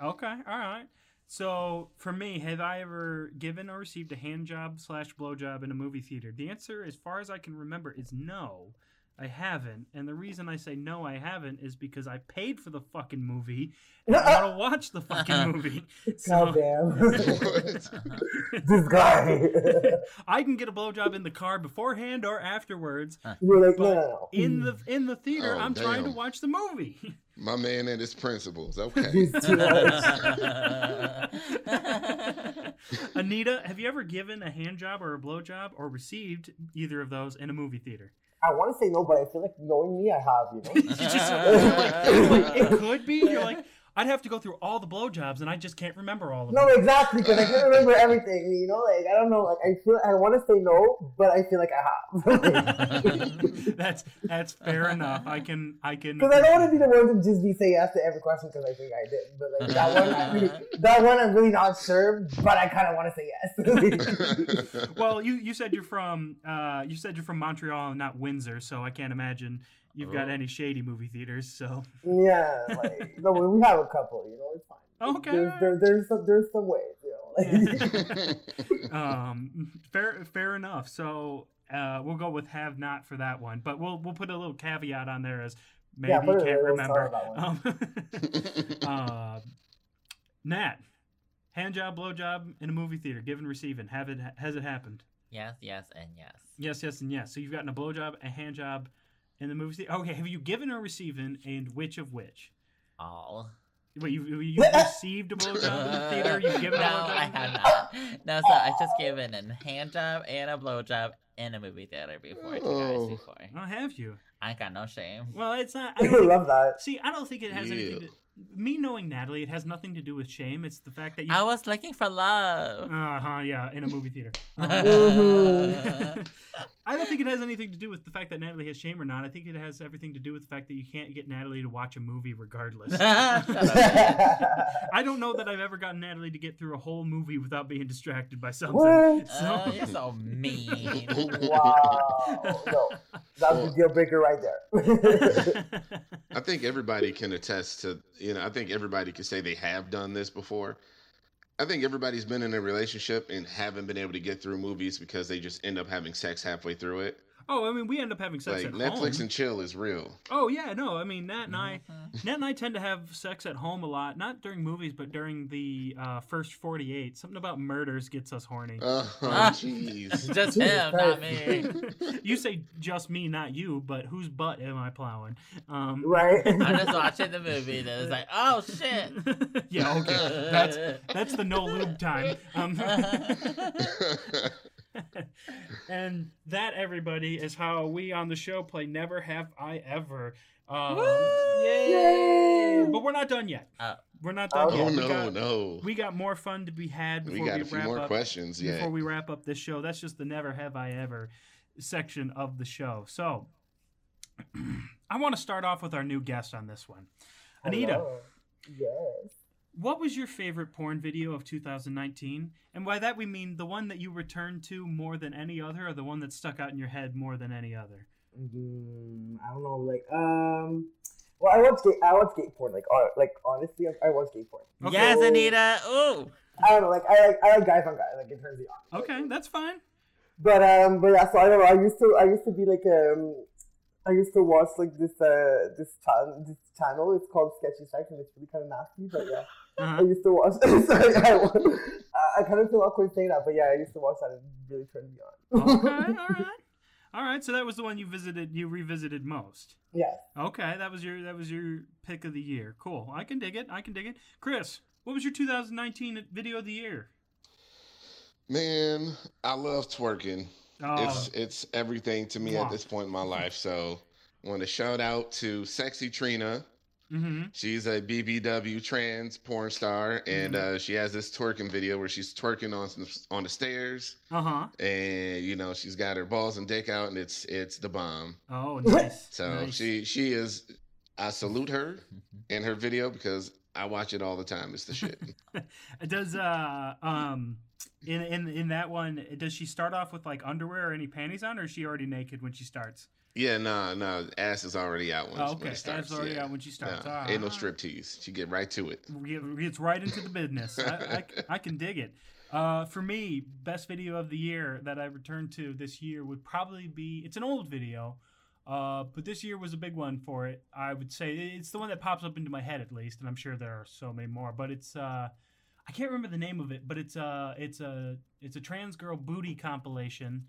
Okay, all right. So for me, have I ever given or received a hand job slash blow job in a movie theater? The answer, as far as I can remember, is no. I haven't, and the reason I say no, I haven't, is because I paid for the fucking movie and I want to watch the fucking movie. God So damn. this guy. I can get a blowjob in the car beforehand or afterwards. You're like, no, But no, no. In the in the theater, Oh, I'm trying to watch the movie. My man and his principles. Okay. He's too much. Anita, have you ever given a hand job or a blow job or received either of those in a movie theater? I want to say no, but I feel like knowing me, I have. You know. You just, you're like, you're like, it could be. You're like, I'd have to go through all the blowjobs, and I just can't remember all of them. No, exactly, because I can't remember everything. You know, like I don't know. Like I feel I want to say no, but I feel like I have. that's that's fair enough. I can I can. Because I don't want to be the one to just be say yes to every question because I think I did. But like that one, I really, that one I'm really not sure, but I kind of want to say yes. Well, you you said you're from uh you said you're from Montreal not Windsor, so I can't imagine you've got Oh. any shady movie theaters. So yeah, like no, we have a couple. You know, it's fine. Okay, There's, there, there's some there's some ways. You know, like um fair fair enough. So uh we'll go with have not for that one, but we'll we'll put a little caveat on there as maybe Yeah, you can't there, remember. Um, uh, Nat, hand job, blow job in a movie theater, give and receive, and have it has it happened? yes, yes, and yes. Yes, yes, and yes. So you've gotten a blow job, a hand job in the movie theater. Okay, have you given or received, and which of which? All. Wait, you you received a blow job in the theater? You've given no, a blow job? I have not. No, so I just given a hand job and a blow job in a movie theater before. Two Oh. guys before. Oh, have you? I ain't got no shame. Well, it's not. I I don't think, love that. see, I don't think it has anything. Yeah. To, me knowing Natalie, it has nothing to do with shame. It's the fact that you. I was looking for love. Uh huh. Yeah, in a movie theater. Um. I don't think it has anything to do with the fact that Natalie has shame or not. I think it has everything to do with the fact that you can't get Natalie to watch a movie regardless. I don't know that I've ever gotten Natalie to get through a whole movie without being distracted by something. what? So- Oh, you're so mean. Wow. No, that's the deal breaker right there. I think everybody can attest to, you know, I think everybody could say they have done this before. I think everybody's been in a relationship and haven't been able to get through movies because they just end up having sex halfway through it. Oh, I mean, we end up having sex like at Netflix home. and chill is real. Oh yeah, no, I mean Nat and I, Mhm. Nat and I tend to have sex at home a lot, not during movies, but during the uh, first forty-eight. Something about murders gets us horny. Oh, jeez. Just him, not me. you say just me, not you, but whose butt am I plowing? Um, right? I'm just watching the movie and it's like, oh shit. yeah, okay, that's that's the no lube time. Um, and that, everybody, is how we on the show play Never Have I Ever. Um, Woo! yay! Yay! But we're not done yet. Oh. We're not done Oh, yet. oh we no, got, no. We got more fun to be had We before got we a few wrap more up. questions. Yeah. Before we wrap up this show, that's just the Never Have I Ever section of the show. So, I want to start off with our new guest on this one, Anita. Hello. Yes. What was your favorite porn video of 2019? And by that we mean the one that you returned to more than any other, or the one that stuck out in your head more than any other? Mm, I don't know. Like, um, well, I watch gay. I watch gay porn. Like, uh, like honestly, I, I watch gay porn. Okay. Yes, Anita. Ooh. I don't know. Like, I like I like guys on guys. Like, it turns me on. Okay, that's fine. But um, but yeah. So I don't know. I used to I used to be like um. I used to watch like this uh this channel this channel it's called Sketchy Sex and it's really kind of nasty but yeah I Uh-huh. used to watch sorry I, I kind of feel awkward saying that but yeah I used to watch that and it really turned me on okay, all right, all right. So that was the one you visited, you revisited most. yes Okay, that was your that was your pick of the year. Cool. I can dig it. I can dig it. Chris, what was your 2019 video of the year? Man, I love twerking. Oh, It's it's everything to me Mwah. at this point in my life. So I want to shout out to Sexy Trina. Mm-hmm. She's a BBW trans porn star, and Mm-hmm. uh, she has this twerking video where she's twerking on some, on the stairs, Uh huh. and you know she's got her balls and dick out, and it's it's the bomb. Oh, nice. So nice. she she is. I salute her in her video because I watch it all the time. It's the shit. does uh um in in in that one does she start off with like underwear or any panties on, or is she already naked when she starts? Yeah, no, no, ass is already out when, Oh, when okay, it starts. ass already yeah. out when she starts. No, Ah. ain't no strip tease. She get right to it. Get- gets right into the business. I, I, I can dig it. Uh, for me, best video of the year that I returned to this year would probably be. It's an old video, uh, but this year was a big one for it. I would say it's the one that pops up into my head at least, and I'm sure there are so many more. But it's uh, I can't remember the name of it, but it's uh, it's a it's a trans girl booty compilation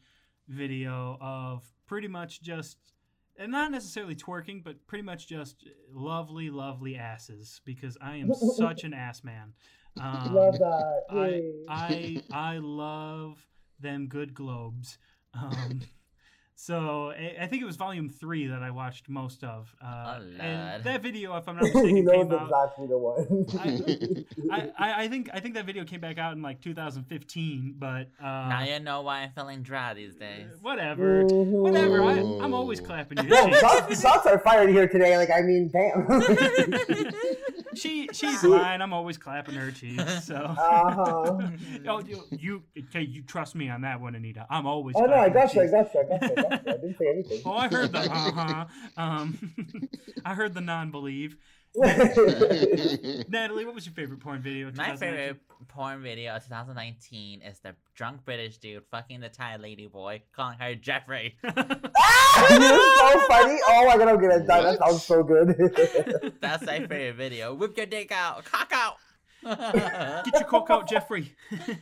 video of pretty much just. And not necessarily twerking, but pretty much just lovely, lovely asses because I am such an ass man. Um, love that I I I love them good globes. Um, So I, I think it was volume three that I watched most of. Uh, Oh, and that video, if I'm not he mistaken, knows came out. exactly the one. I, I, I think I think that video came back out in like 2015, but uh, now you know why I'm feeling dry these days. whatever, whatever. I, I'm always clapping your Yo, cheeks. shots, shots are fired here today. Like, I mean, damn. She she's lying. I'm always clapping her cheeks. So. Uh-huh. oh, you, you okay, you trust me on that one, Anita. I'm always. oh no, I got you. I got you. I got you. I got you. I didn't say anything. Oh, I heard the uh huh. Um, I heard the non-believe. Natalie, what was your favorite porn video? of My favorite porn video of 2019 is the drunk British dude fucking the Thai lady boy, calling her Jeffrey. You're so funny. Oh my god, I'm gonna die. That What? sounds so good. That's my favorite video. Whip your dick out, cock out. Get your cock out, Jeffrey.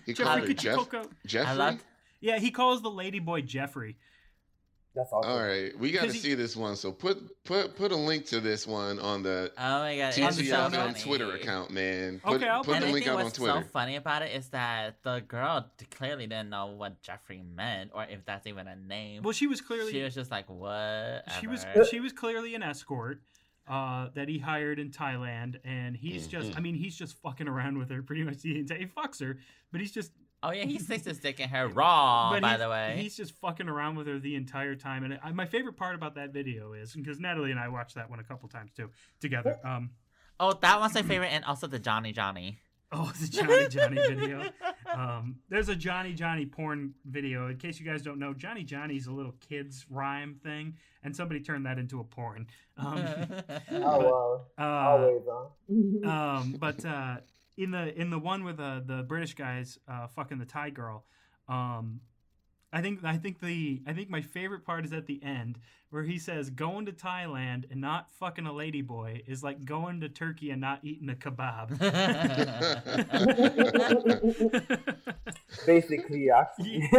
He Jeffrey, called her get your Jeff- coke out. Jeffrey. I love. Yeah, he calls the lady boy Jeffrey. That's awesome. All right, we got to see this one. So put put put a link to this one on the Oh my god, it's on so show TTF notes. on funny. Twitter account, man. Put, Okay, I'll put and the I link think out on what's Twitter. so funny about it is that the girl clearly didn't know what Jeffrey meant, or if that's even a name. Well, she was clearly she was just like, "What?" she was she was clearly an escort uh, that he hired in Thailand, and he's just Mhm. I mean he's just fucking around with her pretty much the entire. He fucks her, but he's just Oh yeah, he sticks his dick in her raw. but by the way, he's just fucking around with her the entire time. And I, my favorite part about that video is because Natalie and I watched that one a couple times too together. Um, oh, that one's my favorite, and also the Johnny Johnny. oh, the Johnny Johnny video. Um, there's a Johnny Johnny porn video. In case you guys don't know, Johnny Johnny's a little kids rhyme thing, and somebody turned that into a porn. Um, Oh well, uh, always, huh? um, but uh, in the in the one with the the British guys uh, fucking the Thai girl, um, I think I think the I think my favorite part is at the end where he says going to Thailand and not fucking a lady boy is like going to Turkey and not eating a kebab. Basically, actually.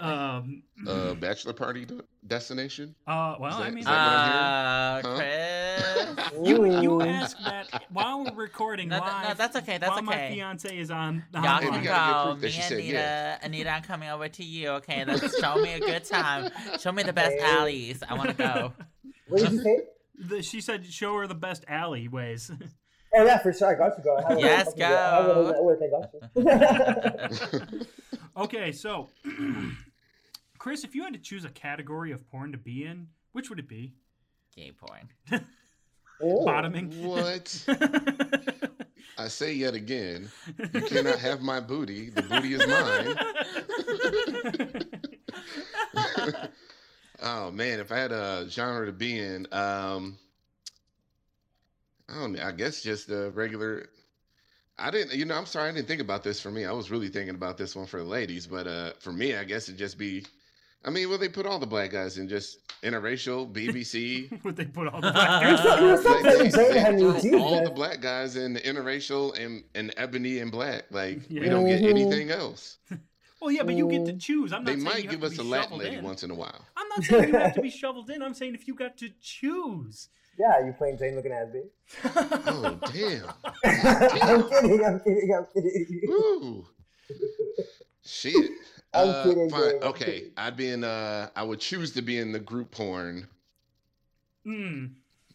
um, uh, bachelor party destination. uh, well, Is I mean, is uh, what Chris. You you Ooh. asked that while we're recording No, no, live. no, that's okay. That's while my fiance is on. on Y'all can live. gotta get go. Me and said Anita, yes. Anita, I'm coming over to you. Okay, let's show me a good time. Show me the best alleys. I want to go. What did you say? The, she said, "Show her the best alleyways." Oh yeah, for sure. I got you, girl. I Yes, fucking- I have a go. I got you. okay, so Chris, if you had to choose a category of porn to be in, which would it be? Gay porn. Ooh. Bottoming. What? I say yet again, you cannot have my booty. The booty is mine. oh man, if I had a genre to be in, um, I don't know. I guess just a regular. I didn't, you know, I'm sorry, I didn't think about this for me. I was really thinking about this one for the ladies, but uh, for me, I guess it'd just be. I mean, well, they put all the black guys in just interracial, BBC. would they put all the black Uh, guys? so- you're so like, they- Jane, they honey, throw all the black guys in the interracial and, and ebony and black. Like we don't get Mhm. anything else. Well, yeah, but you get to Mm. choose. I'm not They saying might give us a be Latin lady in. once in a while. I'm not saying you have to be shoveled in. I'm saying if you got to choose. Yeah, you plain Jane looking at me. Oh damn! I'm kidding. I'm kidding. I'm kidding. Ooh. Shit. I'm Uh, kidding, fine. Jane, Okay. I'd be in. Uh, I would choose to be in the group porn mm,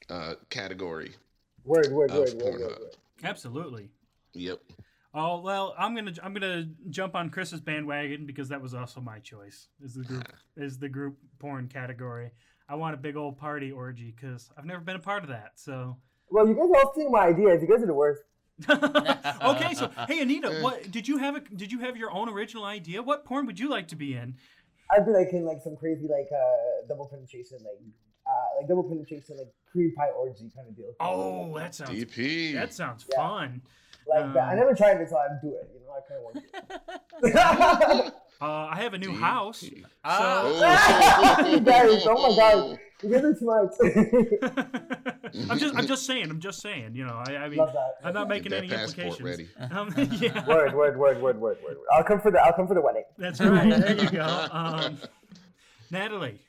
uh, category Word, word, of word, word, word, absolutely. Yep. Oh well, I'm gonna I'm gonna jump on Chris's bandwagon because that was also my choice. Is the group is the group porn category. I want a big old party orgy because I've never been a part of that. So Well, you guys all stealing my ideas. You guys are the worst. okay, so hey Anita, what did you have a did you have your own original idea? What porn would you like to be in? I'd be like in like some crazy like uh double penetration, like uh like double penetration, like cream pie orgy kind of deal. Oh, that sounds DP. that sounds Yeah. fun. like that. I um, never tried it, so I'd do it. You know, I kind of want to. Uh, I have a new house. DP. Oh, oh my God. You guys are too much. I'm just I'm just saying. I'm just saying. You know, I, I mean, I'm not making any that passport implications. ready. Um, yeah. Word, word, word, word, word, word. I'll come for the. I'll come for the wedding. That's right. There you go. Um, Natalie,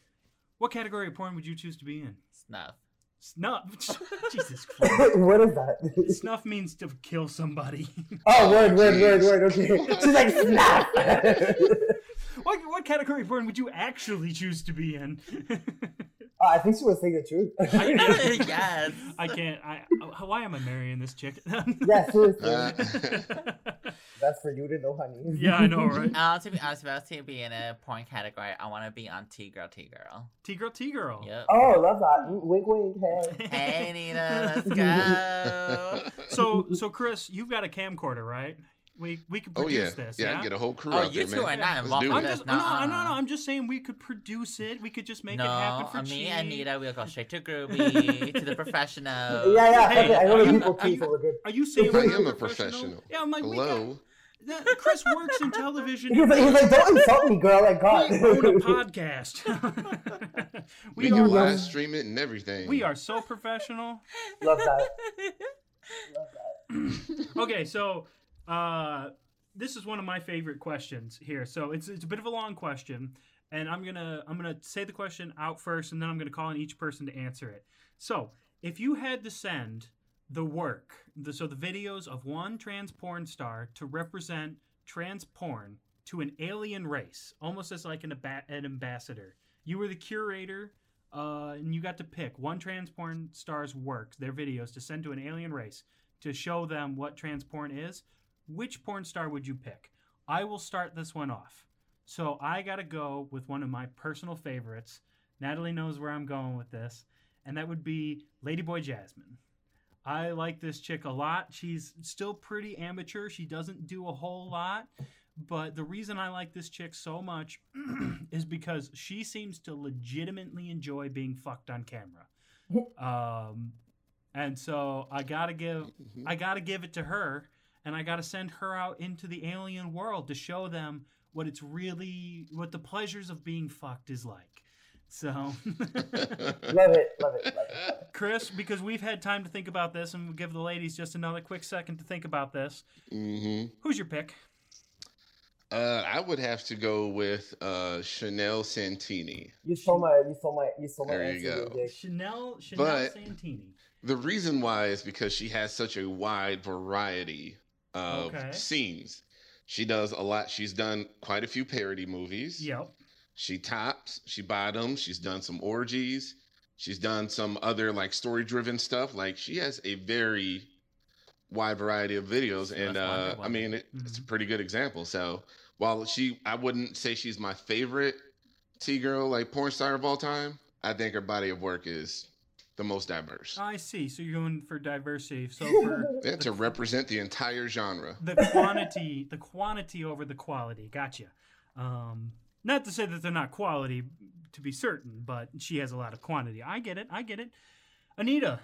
what category of porn would you choose to be in? snuff. Snuff. Jesus Christ. what is that? Snuff means to kill somebody. oh, word, word, word, Jeez. word. Okay. She's like snap. well, what, what category of porn would you actually choose to be in? Uh, I think she was saying the truth. I- yes. I can't. I. uh, Why am I marrying this chick? yeah, seriously. Uh, That's for you to know, honey. yeah, I know, right? Uh, to be honest, if I was to be in a porn category, I want to be on T Girl T Girl. T girl, T girl. Yep. Oh, love that. Mm, Wink, wink. Hey. Hey, Nina, let's go. So, so Chris, you've got a camcorder, right? We we could oh produce yeah, this. yeah, Yeah. I get a whole crew Oh, out you there, two man. are not involved I'm it. this. just no, no, no, no. I'm just saying we could produce it. We could just make no, it happen for me cheap. and Nita, we'll go straight to Groovy, to the professional. Yeah, yeah. Hey, fuck. I know are the you- people are you- we're good. Are you saying I we're am a professional? professional. Yeah, I'm like, we got, Hello. that, Chris works in television. He was, like, he was like, don't insult me, girl. Like, God. we own a podcast. We, we can are love- live stream it and everything. we are so professional. Love that. Love that. okay, so uh, this is one of my favorite questions here. So it's it's a bit of a long question, and I'm gonna I'm gonna say the question out first, and then I'm gonna call on each person to answer it. So if you had to send the work, the, so the videos of one trans porn star to represent trans porn to an alien race, almost as like an, aba- an ambassador, you were the curator. Uh, and you got to pick one trans porn star's work, their videos, to send to an alien race to show them what trans porn is, which porn star would you pick? I will start this one off. So I got to go with one of my personal favorites. Natalie knows where I'm going with this, and that would be Ladyboy Jasmine. I like this chick a lot. She's still pretty amateur. She doesn't do a whole lot, but the reason I like this chick so much is because she seems to legitimately enjoy being fucked on camera. Um, and so I gotta give Mhm. I gotta give it to her, and I gotta send her out into the alien world to show them what it's really what the pleasures of being fucked is like. So, Love it. Love it. Love it. Chris, because we've had time to think about this, and we'll give the ladies just another quick second to think about this. hmm Who's your pick? Uh, I would have to go with uh, Chanel Santini. You saw my. You saw my. You saw my There you answer, go. Jake. Chanel Chanel But- Santini. The reason why is because she has such a wide variety of Okay. scenes. She does a lot. She's done quite a few parody movies. Yep. She tops, she bottoms, she's done some orgies, she's done some other like story driven stuff. Like she has a very wide variety of videos. And uh, I mean, it, it's a pretty good example. So while she, I wouldn't say she's my favorite T girl, like porn star of all time, I think her body of work is the most diverse. I see. So you're going for diversity. So for Yeah, to represent the entire genre. the quantity, the quantity over the quality. Gotcha. Um, not to say that they're not quality, to be certain, but she has a lot of quantity. I get it. I get it. Anita,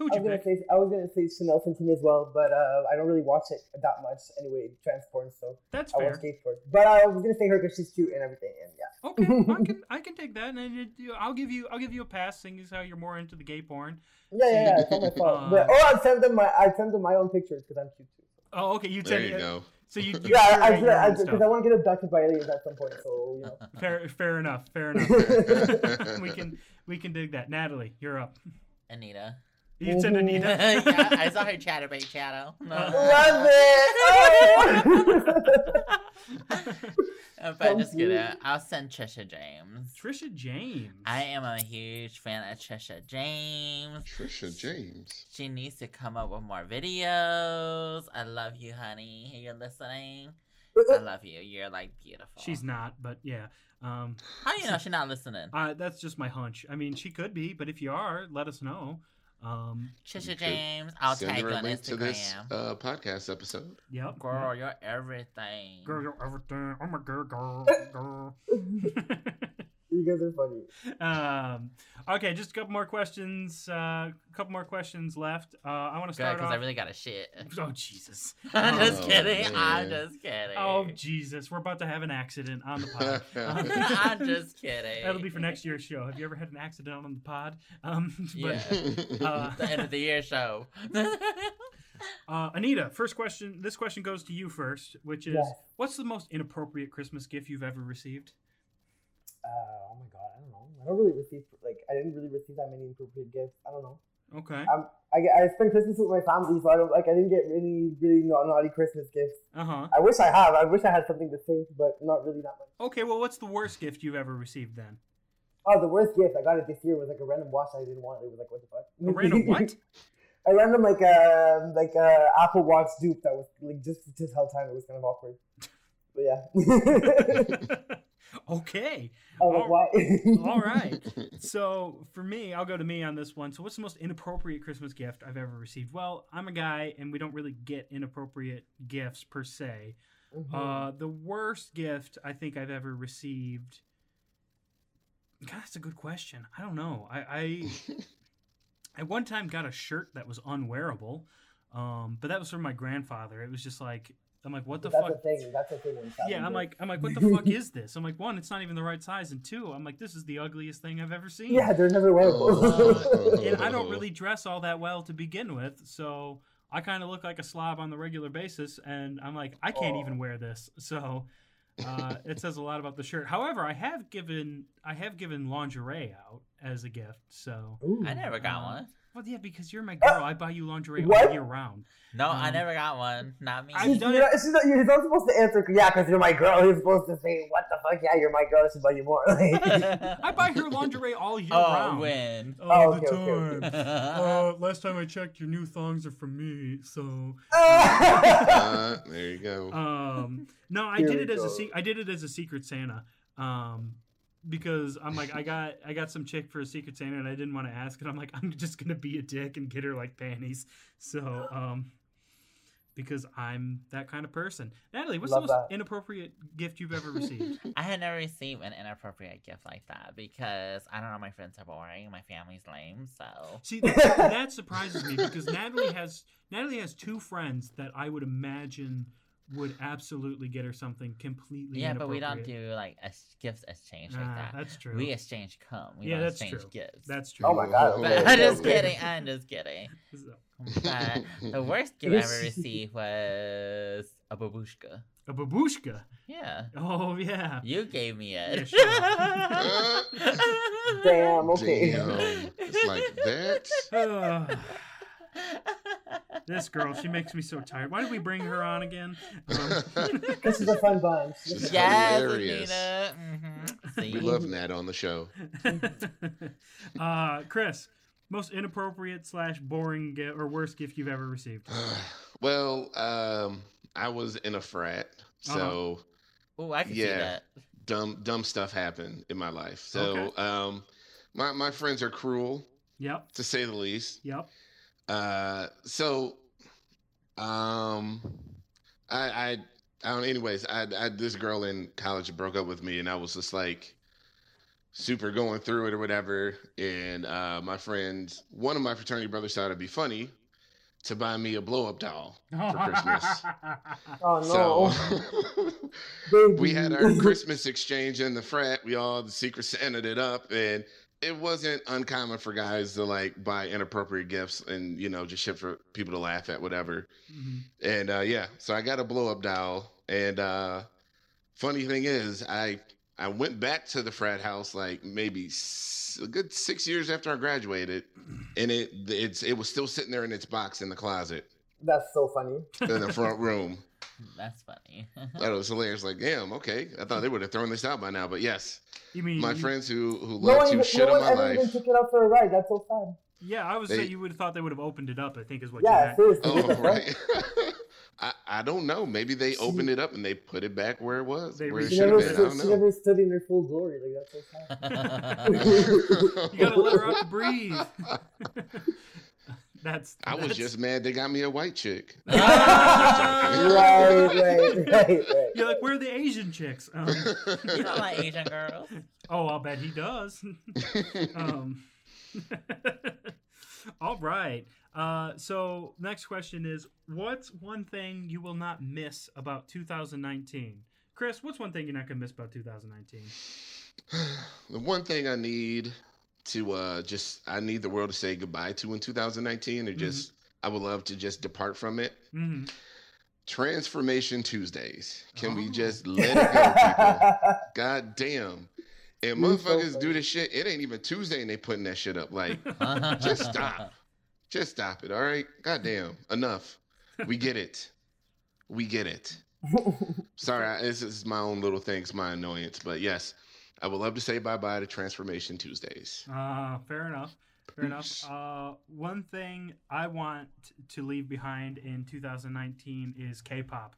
who'd I you was gonna pick? say I was gonna say Chanel Santini as well, but uh, I don't really watch it that much anyway. Transport, so That's I fair. watch skateboard. But I was gonna say her because she's cute and everything, and yeah. Okay, I can I can take that, and I'll give you I'll give you a pass, seeing as how you're more into the gay porn. Yeah, yeah, yeah. It's not my fault. Uh, but, or I'd send them my I'd send them my own pictures because I'm cute too. Oh, okay. You There tell you go. So you, you Yeah, I curate your own because I, stuff. want to get abducted by aliens at some point. So you know. Fair, fair enough. Fair enough. we can we can dig that. Natalie, you're up. Anita. You said Anita. yeah, I saw her Chaturbate shadow. Love it. but Thank just kidding. you. I'll send Trisha James. Trisha James. I am a huge fan of Trisha James. Trisha James. She needs to come up with more videos. I love you, honey. You're listening. I love you. You're like beautiful. She's not, but yeah. Um, How do you know she's not listening? uh, that's just my hunch. I mean, she could be, but if you are, let us know. Um, Trisha James. I'll Send tag her you a on link to this Instagram. uh, podcast episode. yep. Girl, you're everything. Girl, you're everything. I'm a girl, girl, girl. you guys are funny. um, okay, just a couple more questions. Uh, a couple more questions left. Uh, I want to start because. I really got a shit. Oh Jesus! I'm just Oh, kidding. I'm just kidding. Oh Jesus! We're about to have an accident on the pod. I'm just kidding. That'll be for next year's show. Have you ever had an accident on the pod? Um, but, Yeah. Uh, the end of the year show. uh, Anita, first question. This question goes to you first, which is, Yes. what's the most inappropriate Christmas gift you've ever received? Uh, oh my god, I don't know. I don't really receive like I didn't really receive that many appropriate gifts. I don't know. Okay. Um, I I spend Christmas with my family, so I don't like. I didn't get really, really na- naughty Christmas gifts. Uh huh. I wish I have. I wish I had something to say, but not really that much. Okay. Well, what's the worst gift you've ever received then? Oh, the worst gift I got it this year was like a random watch I didn't want. It was like what the fuck? A random what? a random like a like a Apple Watch dupe that was like just to tell time. It was kind of awkward. But yeah. okay. I was like, why? All right. So for me, I'll go to me on this one. So what's the most inappropriate Christmas gift I've ever received? Well, I'm a guy, and we don't really get inappropriate gifts per se. Mhm. Uh, the worst gift I think I've ever received. God, that's a good question. I don't know. I, I at one time got a shirt that was unwearable, um, but that was from my grandfather. It was just like I'm like, what the That's fuck? the thing. That's the thing. when Yeah, I'm like, I'm like, what the fuck is this? I'm like, one, it's not even the right size, and two, I'm like, this is the ugliest thing I've ever seen. Yeah, they're never wearable. Oh. and I don't really dress all that well to begin with, so I kind of look like a slob on the regular basis, and I'm like, I can't Oh. even wear this. So uh, it says a lot about the shirt. However, I have given I have given lingerie out as a gift. So Ooh. I never got Uh, one. Well, yeah, because you're my girl, I buy you lingerie all year round. No, I um, never got one. Not me. I've She's, done you're, it- not, she's not, you're not supposed to answer, yeah, because you're my girl. You're supposed to say, what the fuck? Yeah, you're my girl. I should buy you more. I buy her lingerie all year oh, round. when? All Oh, the okay, okay, time. okay. Uh, last time I checked, your new thongs are from me. So, Uh, there you go. um, no, I Here did we it as a se- I did it as a secret Santa. Um, because I'm like I got I got some chick for a secret Santa and I didn't want to ask and I'm like I'm just gonna be a dick and get her like panties. So, um, because I'm that kind of person. Natalie, what's Love the most that. inappropriate gift you've ever received? I had never received an inappropriate gift like that because I don't know. My friends are boring. My family's lame. So See, that, that surprises me because Natalie has Natalie has two friends that I would imagine would absolutely get her something completely yeah, but we don't do like a gift exchange like Ah, that. That's true. We exchange cum. We Yeah, don't that's exchange true. gifts. That's true. Oh my God, But I'm just kidding. I'm just kidding. But the worst gift I ever received was a babushka. a babushka. Yeah. Oh yeah. You gave me it. Yeah, Damn, okay. Damn. It's like that. Ugh, this girl, she makes me so tired. Why did we bring her on again? Um, This is a fun bunch. This yes, Hilarious. Anita. hmm We love Nat on the show. uh, Chris, most inappropriate slash boring gift or worst gift you've ever received? well, um, I was in a frat, so oh, I can see that. dumb dumb stuff happened in my life. So Okay. um, my my friends are cruel Yep. to say the least. Yep. Uh, so um, I I I don't. Anyways, I I this girl in college broke up with me, and I was just like super going through it or whatever. And uh, my friends, one of my fraternity brothers thought it'd be funny to buy me a blow up doll for Christmas. Oh no. So we had our Christmas exchange in the frat. We all the secret Santaed it up, and it wasn't uncommon for guys to like buy inappropriate gifts and you know just shit for people to laugh at, whatever. Mhm. And uh, yeah, so I got a blow up doll. And uh, funny thing is, I I went back to the frat house like maybe s- a good six years after I graduated, and it it's it was still sitting there in its box in the closet That's so funny. in the front room. That's funny. That was hilarious. Like, damn, okay. I thought they would have thrown this out by now, but yes, You mean my friends who who No love one, to even, shit no on one my ever even life. took it out for a ride. That's so sad. Yeah, I was They- say you would have thought they would have opened it up. I think is what Yeah, you meant. seriously. Oh right. I, I don't know. Maybe they opened it up and they put it back where it was. They where it should never, have been. I stood, don't she know. never stood in her full glory. Like that's so sad. You gotta let her out to breathe. That's. I was just mad they got me a white chick. right, right, right, right. You're like, where are the Asian chicks? Um, you don't like Asian girls. oh, I'll bet he does. um, all right. Uh, so next question is, what's one thing you will not miss about 2019? Chris, what's one thing you're not gonna miss about 2019? the one thing I need to uh just I need the world to say goodbye to in 2019 or just I would love to just depart from it. hmm Transformation Tuesdays. Can Oh. we just let it go, people? God damn. And You're so motherfuckers do this shit. It ain't even Tuesday and they putting that shit up. Like, Uh-huh. Just stop. Just stop it, all right? God damn. enough. We get it. We get it. Sorry, I, this is my own little thing. It's my annoyance, but yes, I would love to say bye bye to Transformation Tuesdays. Uh, fair enough. Fair enough. Uh, one thing I want to leave behind in 2019 is K-pop.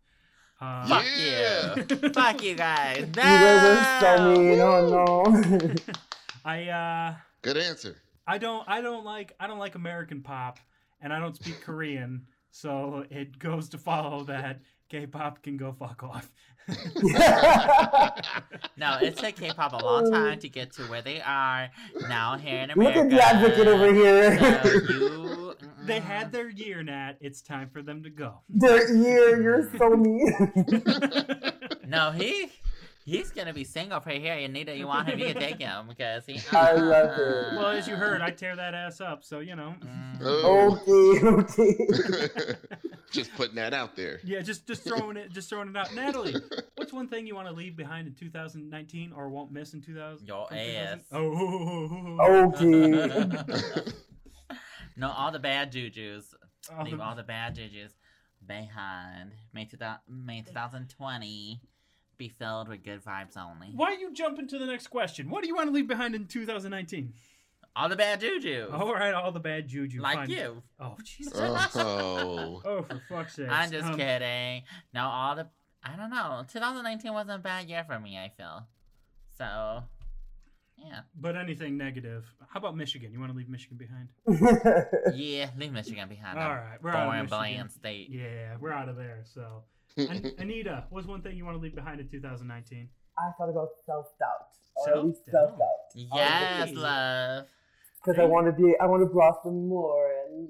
Uh, Fuck Yeah. you. Fuck you guys. You guys are so No! mean. Oh no. I uh, Good answer. I don't I don't like I don't like American pop, and I don't speak Korean, so it goes to follow that K-pop can go fuck off. No, it took K-pop a long time to get to where they are now here in America. Look at the advocate over here. So you, they had their year, Nat. It's time for them to go. Their ear, you're so mean. No, he he's gonna be single for here. You need it. You want him? You can take him because he. I love it. well, as you heard, I tear that ass up, so you know. Mm. Oh. okay, okay. Just putting that out there. Yeah, just just throwing it, just throwing it out. Natalie, what's one thing you want to leave behind in 2019 or won't miss in 2000? Your from 2000? ass. Oh. Okay. no, all the bad jujus. Oh, Leave all the bad jujus behind. May, 2000, May 2020 be filled with good vibes only. Why are you jumping to the next question? What do you want to leave behind in 2019? All the bad juju. All right, all the bad juju. like fine. you. Oh, Jesus. Oh. Oh, for fuck's sake. I'm just Um, kidding. No, all the. I don't know. 2019 wasn't a bad year for me, I feel. So, yeah. But anything negative. How about Michigan? You want to leave Michigan behind? Yeah, leave Michigan behind. All right, we're out of Boring, Michigan. bland state. Yeah, we're out of there. So, An- Anita, what's one thing you want to leave behind in 2019? I thought about self doubt. Or at Self-doubt. Yes, love. Because I want to be, I want to blossom more and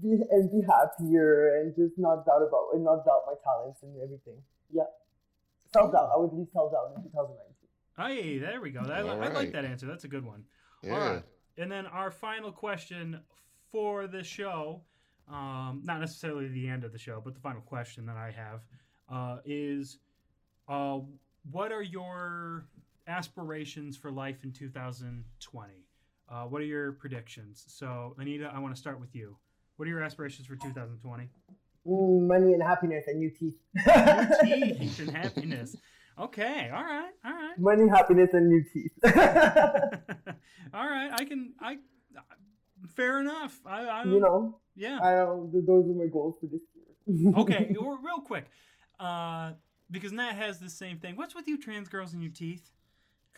be and be happier and just not doubt about and not doubt my talents and everything. Yeah, self doubt. I would leave self doubt in 2019. Hey, there we go. That, I All like that answer. That's a good one. Yeah. All right. And then our final question for the show, um, not necessarily the end of the show, but the final question that I have uh, is uh, what are your aspirations for life in 2020? Uh, what are your predictions? So, Anita, I want to start with you. What are your aspirations for 2020? Mm, money and happiness and new teeth. Teeth and happiness. Okay, all right, all right. money, happiness, and new teeth. all right, I can, I, fair enough. I, I you know, yeah. I don't, those are my goals for this year. okay, or real quick, uh, because Nat has the same thing. What's with you trans girls and your teeth?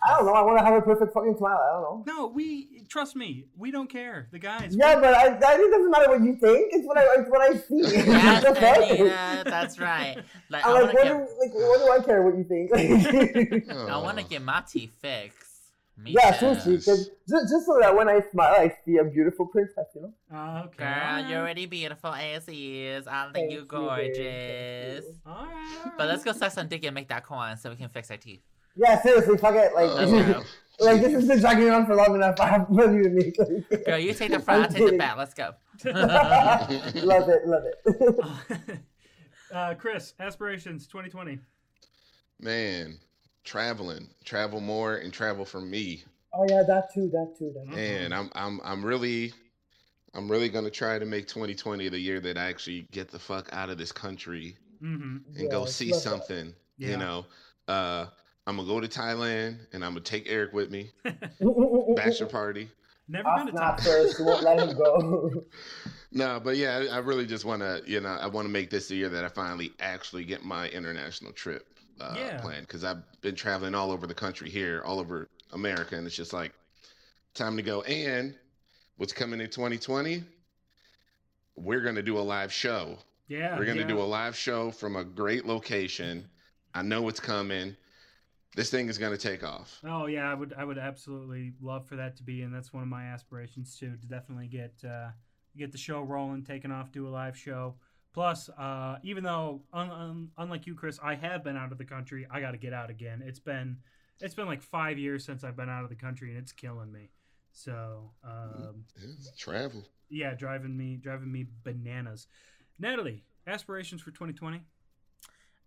I don't know. I want to have a perfect fucking smile. I don't know. No, we trust me. We don't care. The guys. Yeah, but I, I, it doesn't matter what you think. It's what I, it's what I see. Yes, That's it. Anita, that's right. Like, I I'm want like, what get, do, like, what do I care what you think? I want to get my teeth fixed. Me yeah, too. seriously, 'cause just, just so that when I smile, I see a beautiful princess. You know. Uh, okay. Girl, all you're already beautiful as is. I think you're gorgeous. you. All right. all But let's go suck some dick and make that coin so we can fix our teeth. Yeah, seriously, fuck it. Like, Oh. like this has been dragging on for long enough. I have money to make. Like, Girl, you take the front, I I'm take the kidding. back. Let's go. love it, love it. uh, Chris, aspirations 2020. Man, traveling, travel more and travel for me. oh yeah, that too, that too, that too. Man, I'm I'm I'm really I'm really gonna try to make 2020 the year that I actually get the fuck out of this country Mm-hmm. and go see something. Yeah. You know, uh, I'm gonna go to Thailand and I'm gonna take Eric with me. Bachelor party. Never I'll been to snap Thailand. first. Won't let him go. No, but yeah, I I really just want to, you know, I want to make this the year that I finally actually get my international trip uh, Yeah. planned because I've been traveling all over the country here, all over America, and it's just like time to go. And what's coming in 2020? We're gonna do a live show. Yeah. We're gonna yeah. do a live show from a great location. I know it's coming. This thing is gonna take off. Oh yeah, I would I would absolutely love for that to be, and that's one of my aspirations too, to definitely get uh, get the show rolling, taking off, do a live show. Plus, uh, even though un- un- unlike you, Chris, I have been out of the country, I got to get out again. It's been it's been like five years since I've been out of the country, and it's killing me. So um, It's travel. yeah, driving me driving me bananas. Natalie, aspirations for 2020?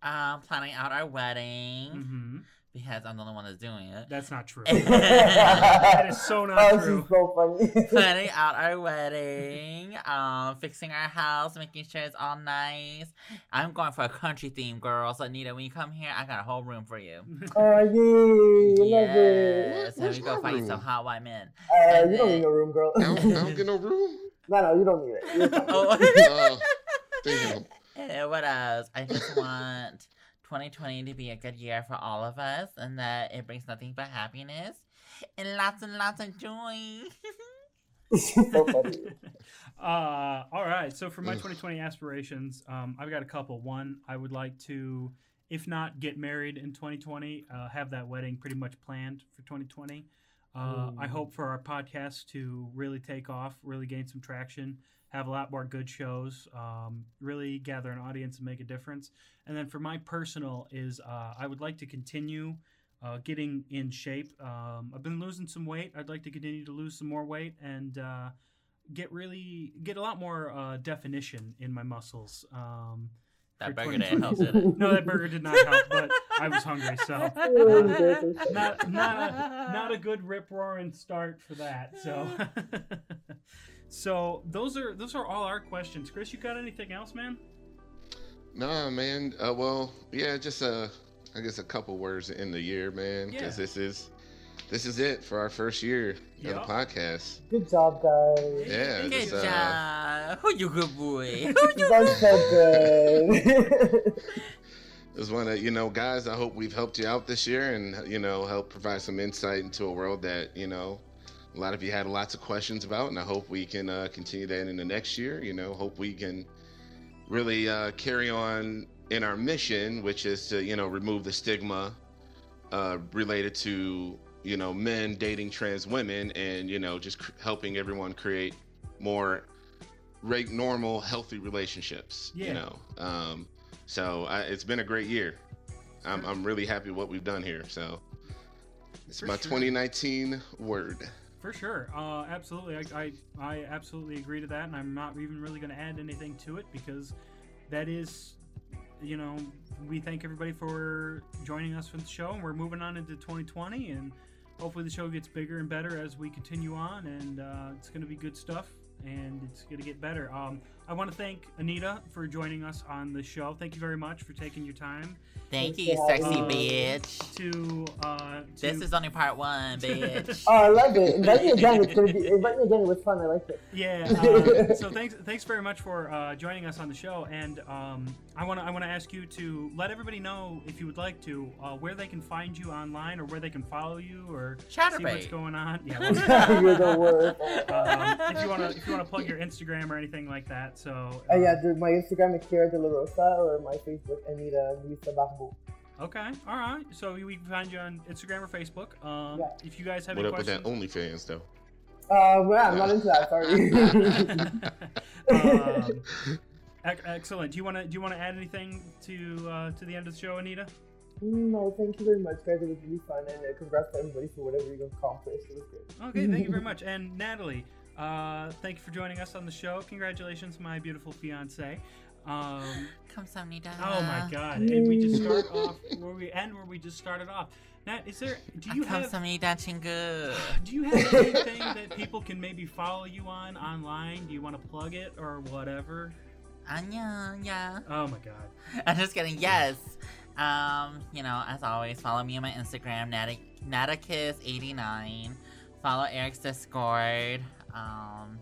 Um, planning out our wedding Mm-hmm. Because I'm the only one that's doing it. That's not true. that that is so not Oh, true. she's so funny. planning out our wedding, um, fixing our house, making sure it's all nice. I'm going for a country theme, girl. So Anita, when you come here, I got a whole room for you. Oh, yay. Love it. Yes, Where- and we go find my fight some room? hot white men. Uh, you don't need no room, girl. I don't, I don't get no room. no, no, you don't need it. Oh, Oh, damn. and what else? I just want 2020 to be a good year for all of us, and that it brings nothing but happiness and lots and lots of joy. so funny. uh, all right. So for my 2020 aspirations, um, I've got a couple. One, I would like to, if not get married in 2020, uh, have that wedding pretty much planned for 2020. Uh, I hope for our podcast to really take off, really gain some traction, have a lot more good shows, um, really gather an audience and make a difference. And then for my personal is uh, I would like to continue uh, getting in shape. Um, I've been losing some weight. I'd like to continue to lose some more weight and uh, get really get a lot more uh, definition in my muscles. Um, That burger didn't help, did it? No, that burger did not help, but I was hungry, so not not a, not a good rip roaring start for that. So, so those are those are all our questions. Chris, you got anything else, man? Nah, man. Uh, well, yeah, just uh, I guess a couple words in the year, man, Yeah. because this is this is it for our first year Yup. of the podcast. Good job, guys. Yeah, Good just, uh, job. Who you good boy? Who You you done so good. Just want to, you know, guys, I hope we've helped you out this year and, you know, help provide some insight into a world that, you know, a lot of you had lots of questions about. And I hope we can uh, continue that in the next year. You know, hope we can really uh, carry on in our mission, which is to, you know, remove the stigma uh, related to, you know, men dating trans women and, you know, just cr- helping everyone create more reg- normal, healthy relationships, Yeah. you know. Um, so I, it's been a great year. I'm, I'm really happy what we've done here. So it's For my sure. 2019 word. For sure, uh, absolutely. I, I I absolutely agree to that, and I'm not even really going to add anything to it because that is, you know, we thank everybody for joining us for the show, and we're moving on into 2020, and hopefully the show gets bigger and better as we continue on, and uh, it's going to be good stuff, and it's going to get better. Um, I want to thank Anita for joining us on the show. Thank you very much for taking your time Thank you, Yeah, sexy uh, bitch. to. Uh, to This is only part one, bitch. oh, I love it. Invite me again. It's gonna be. Invite me again. It was fun. I liked it. Yeah. Uh, so thanks, thanks very much for uh, joining us on the show, and um, I want to, I want to ask you to let everybody know if you would like to, uh, where they can find you online, or where they can follow you, or see what's going on. Yeah. well, You're the worst. um, if you want to, if you want to plug your Instagram or anything like that. So. Uh, yeah, my Instagram is Kira De La Rosa or my Facebook Anita Luisa Barbo. Okay. All right. So we can find you on Instagram or Facebook. Um, Yeah. If you guys have What any up with that. OnlyFans, though? Uh, well, I'm not into that. Sorry. um, ec- excellent. Do you want to do you want to add anything to uh, to the end of the show, Anita? no, thank you very much, guys. It was really fun, and uh, congrats to everybody for whatever you accomplished. It was great. Okay, thank you very much. And Natalie, uh, thank you for joining us on the show. Congratulations, my beautiful fiance. Um, Come some oh my God! And we just start off where we end where we just started off. Nat, is there? Do you have? some Nita chingu. Do you have anything that people can maybe follow you on online? Do you want to plug it or whatever? Anya, yeah. Oh my God! I'm just kidding. Yes. Um, you know, as always, follow me on my Instagram, Nata- Natakiss89. Follow Eric's Discord. Um,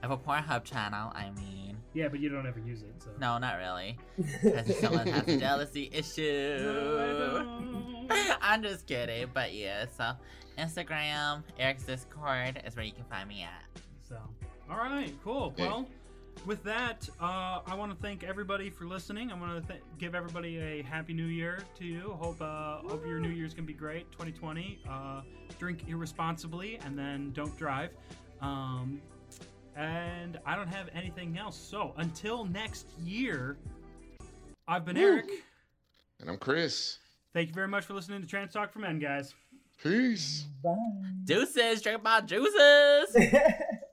I have a Pornhub channel. I mean, Yeah, but you don't ever use it, so. no, not really, because someone has a jealousy issue. No, I don't. I'm just kidding, but yeah. So, Instagram, Eric's Discord is where you can find me at. So, all right, cool. Yeah. Well, with that, uh, I want to thank everybody for listening. I want to th- give everybody a happy New Year to you. Hope uh, hope your New Year's gonna be great. 2020. Uh, drink irresponsibly and then don't drive. Um, and I don't have anything else. So until next year, I've been Woo. Eric. And I'm Chris. Thank you very much for listening to Trans Talk for Men, guys. Peace. Bye. Deuces, drink my juices.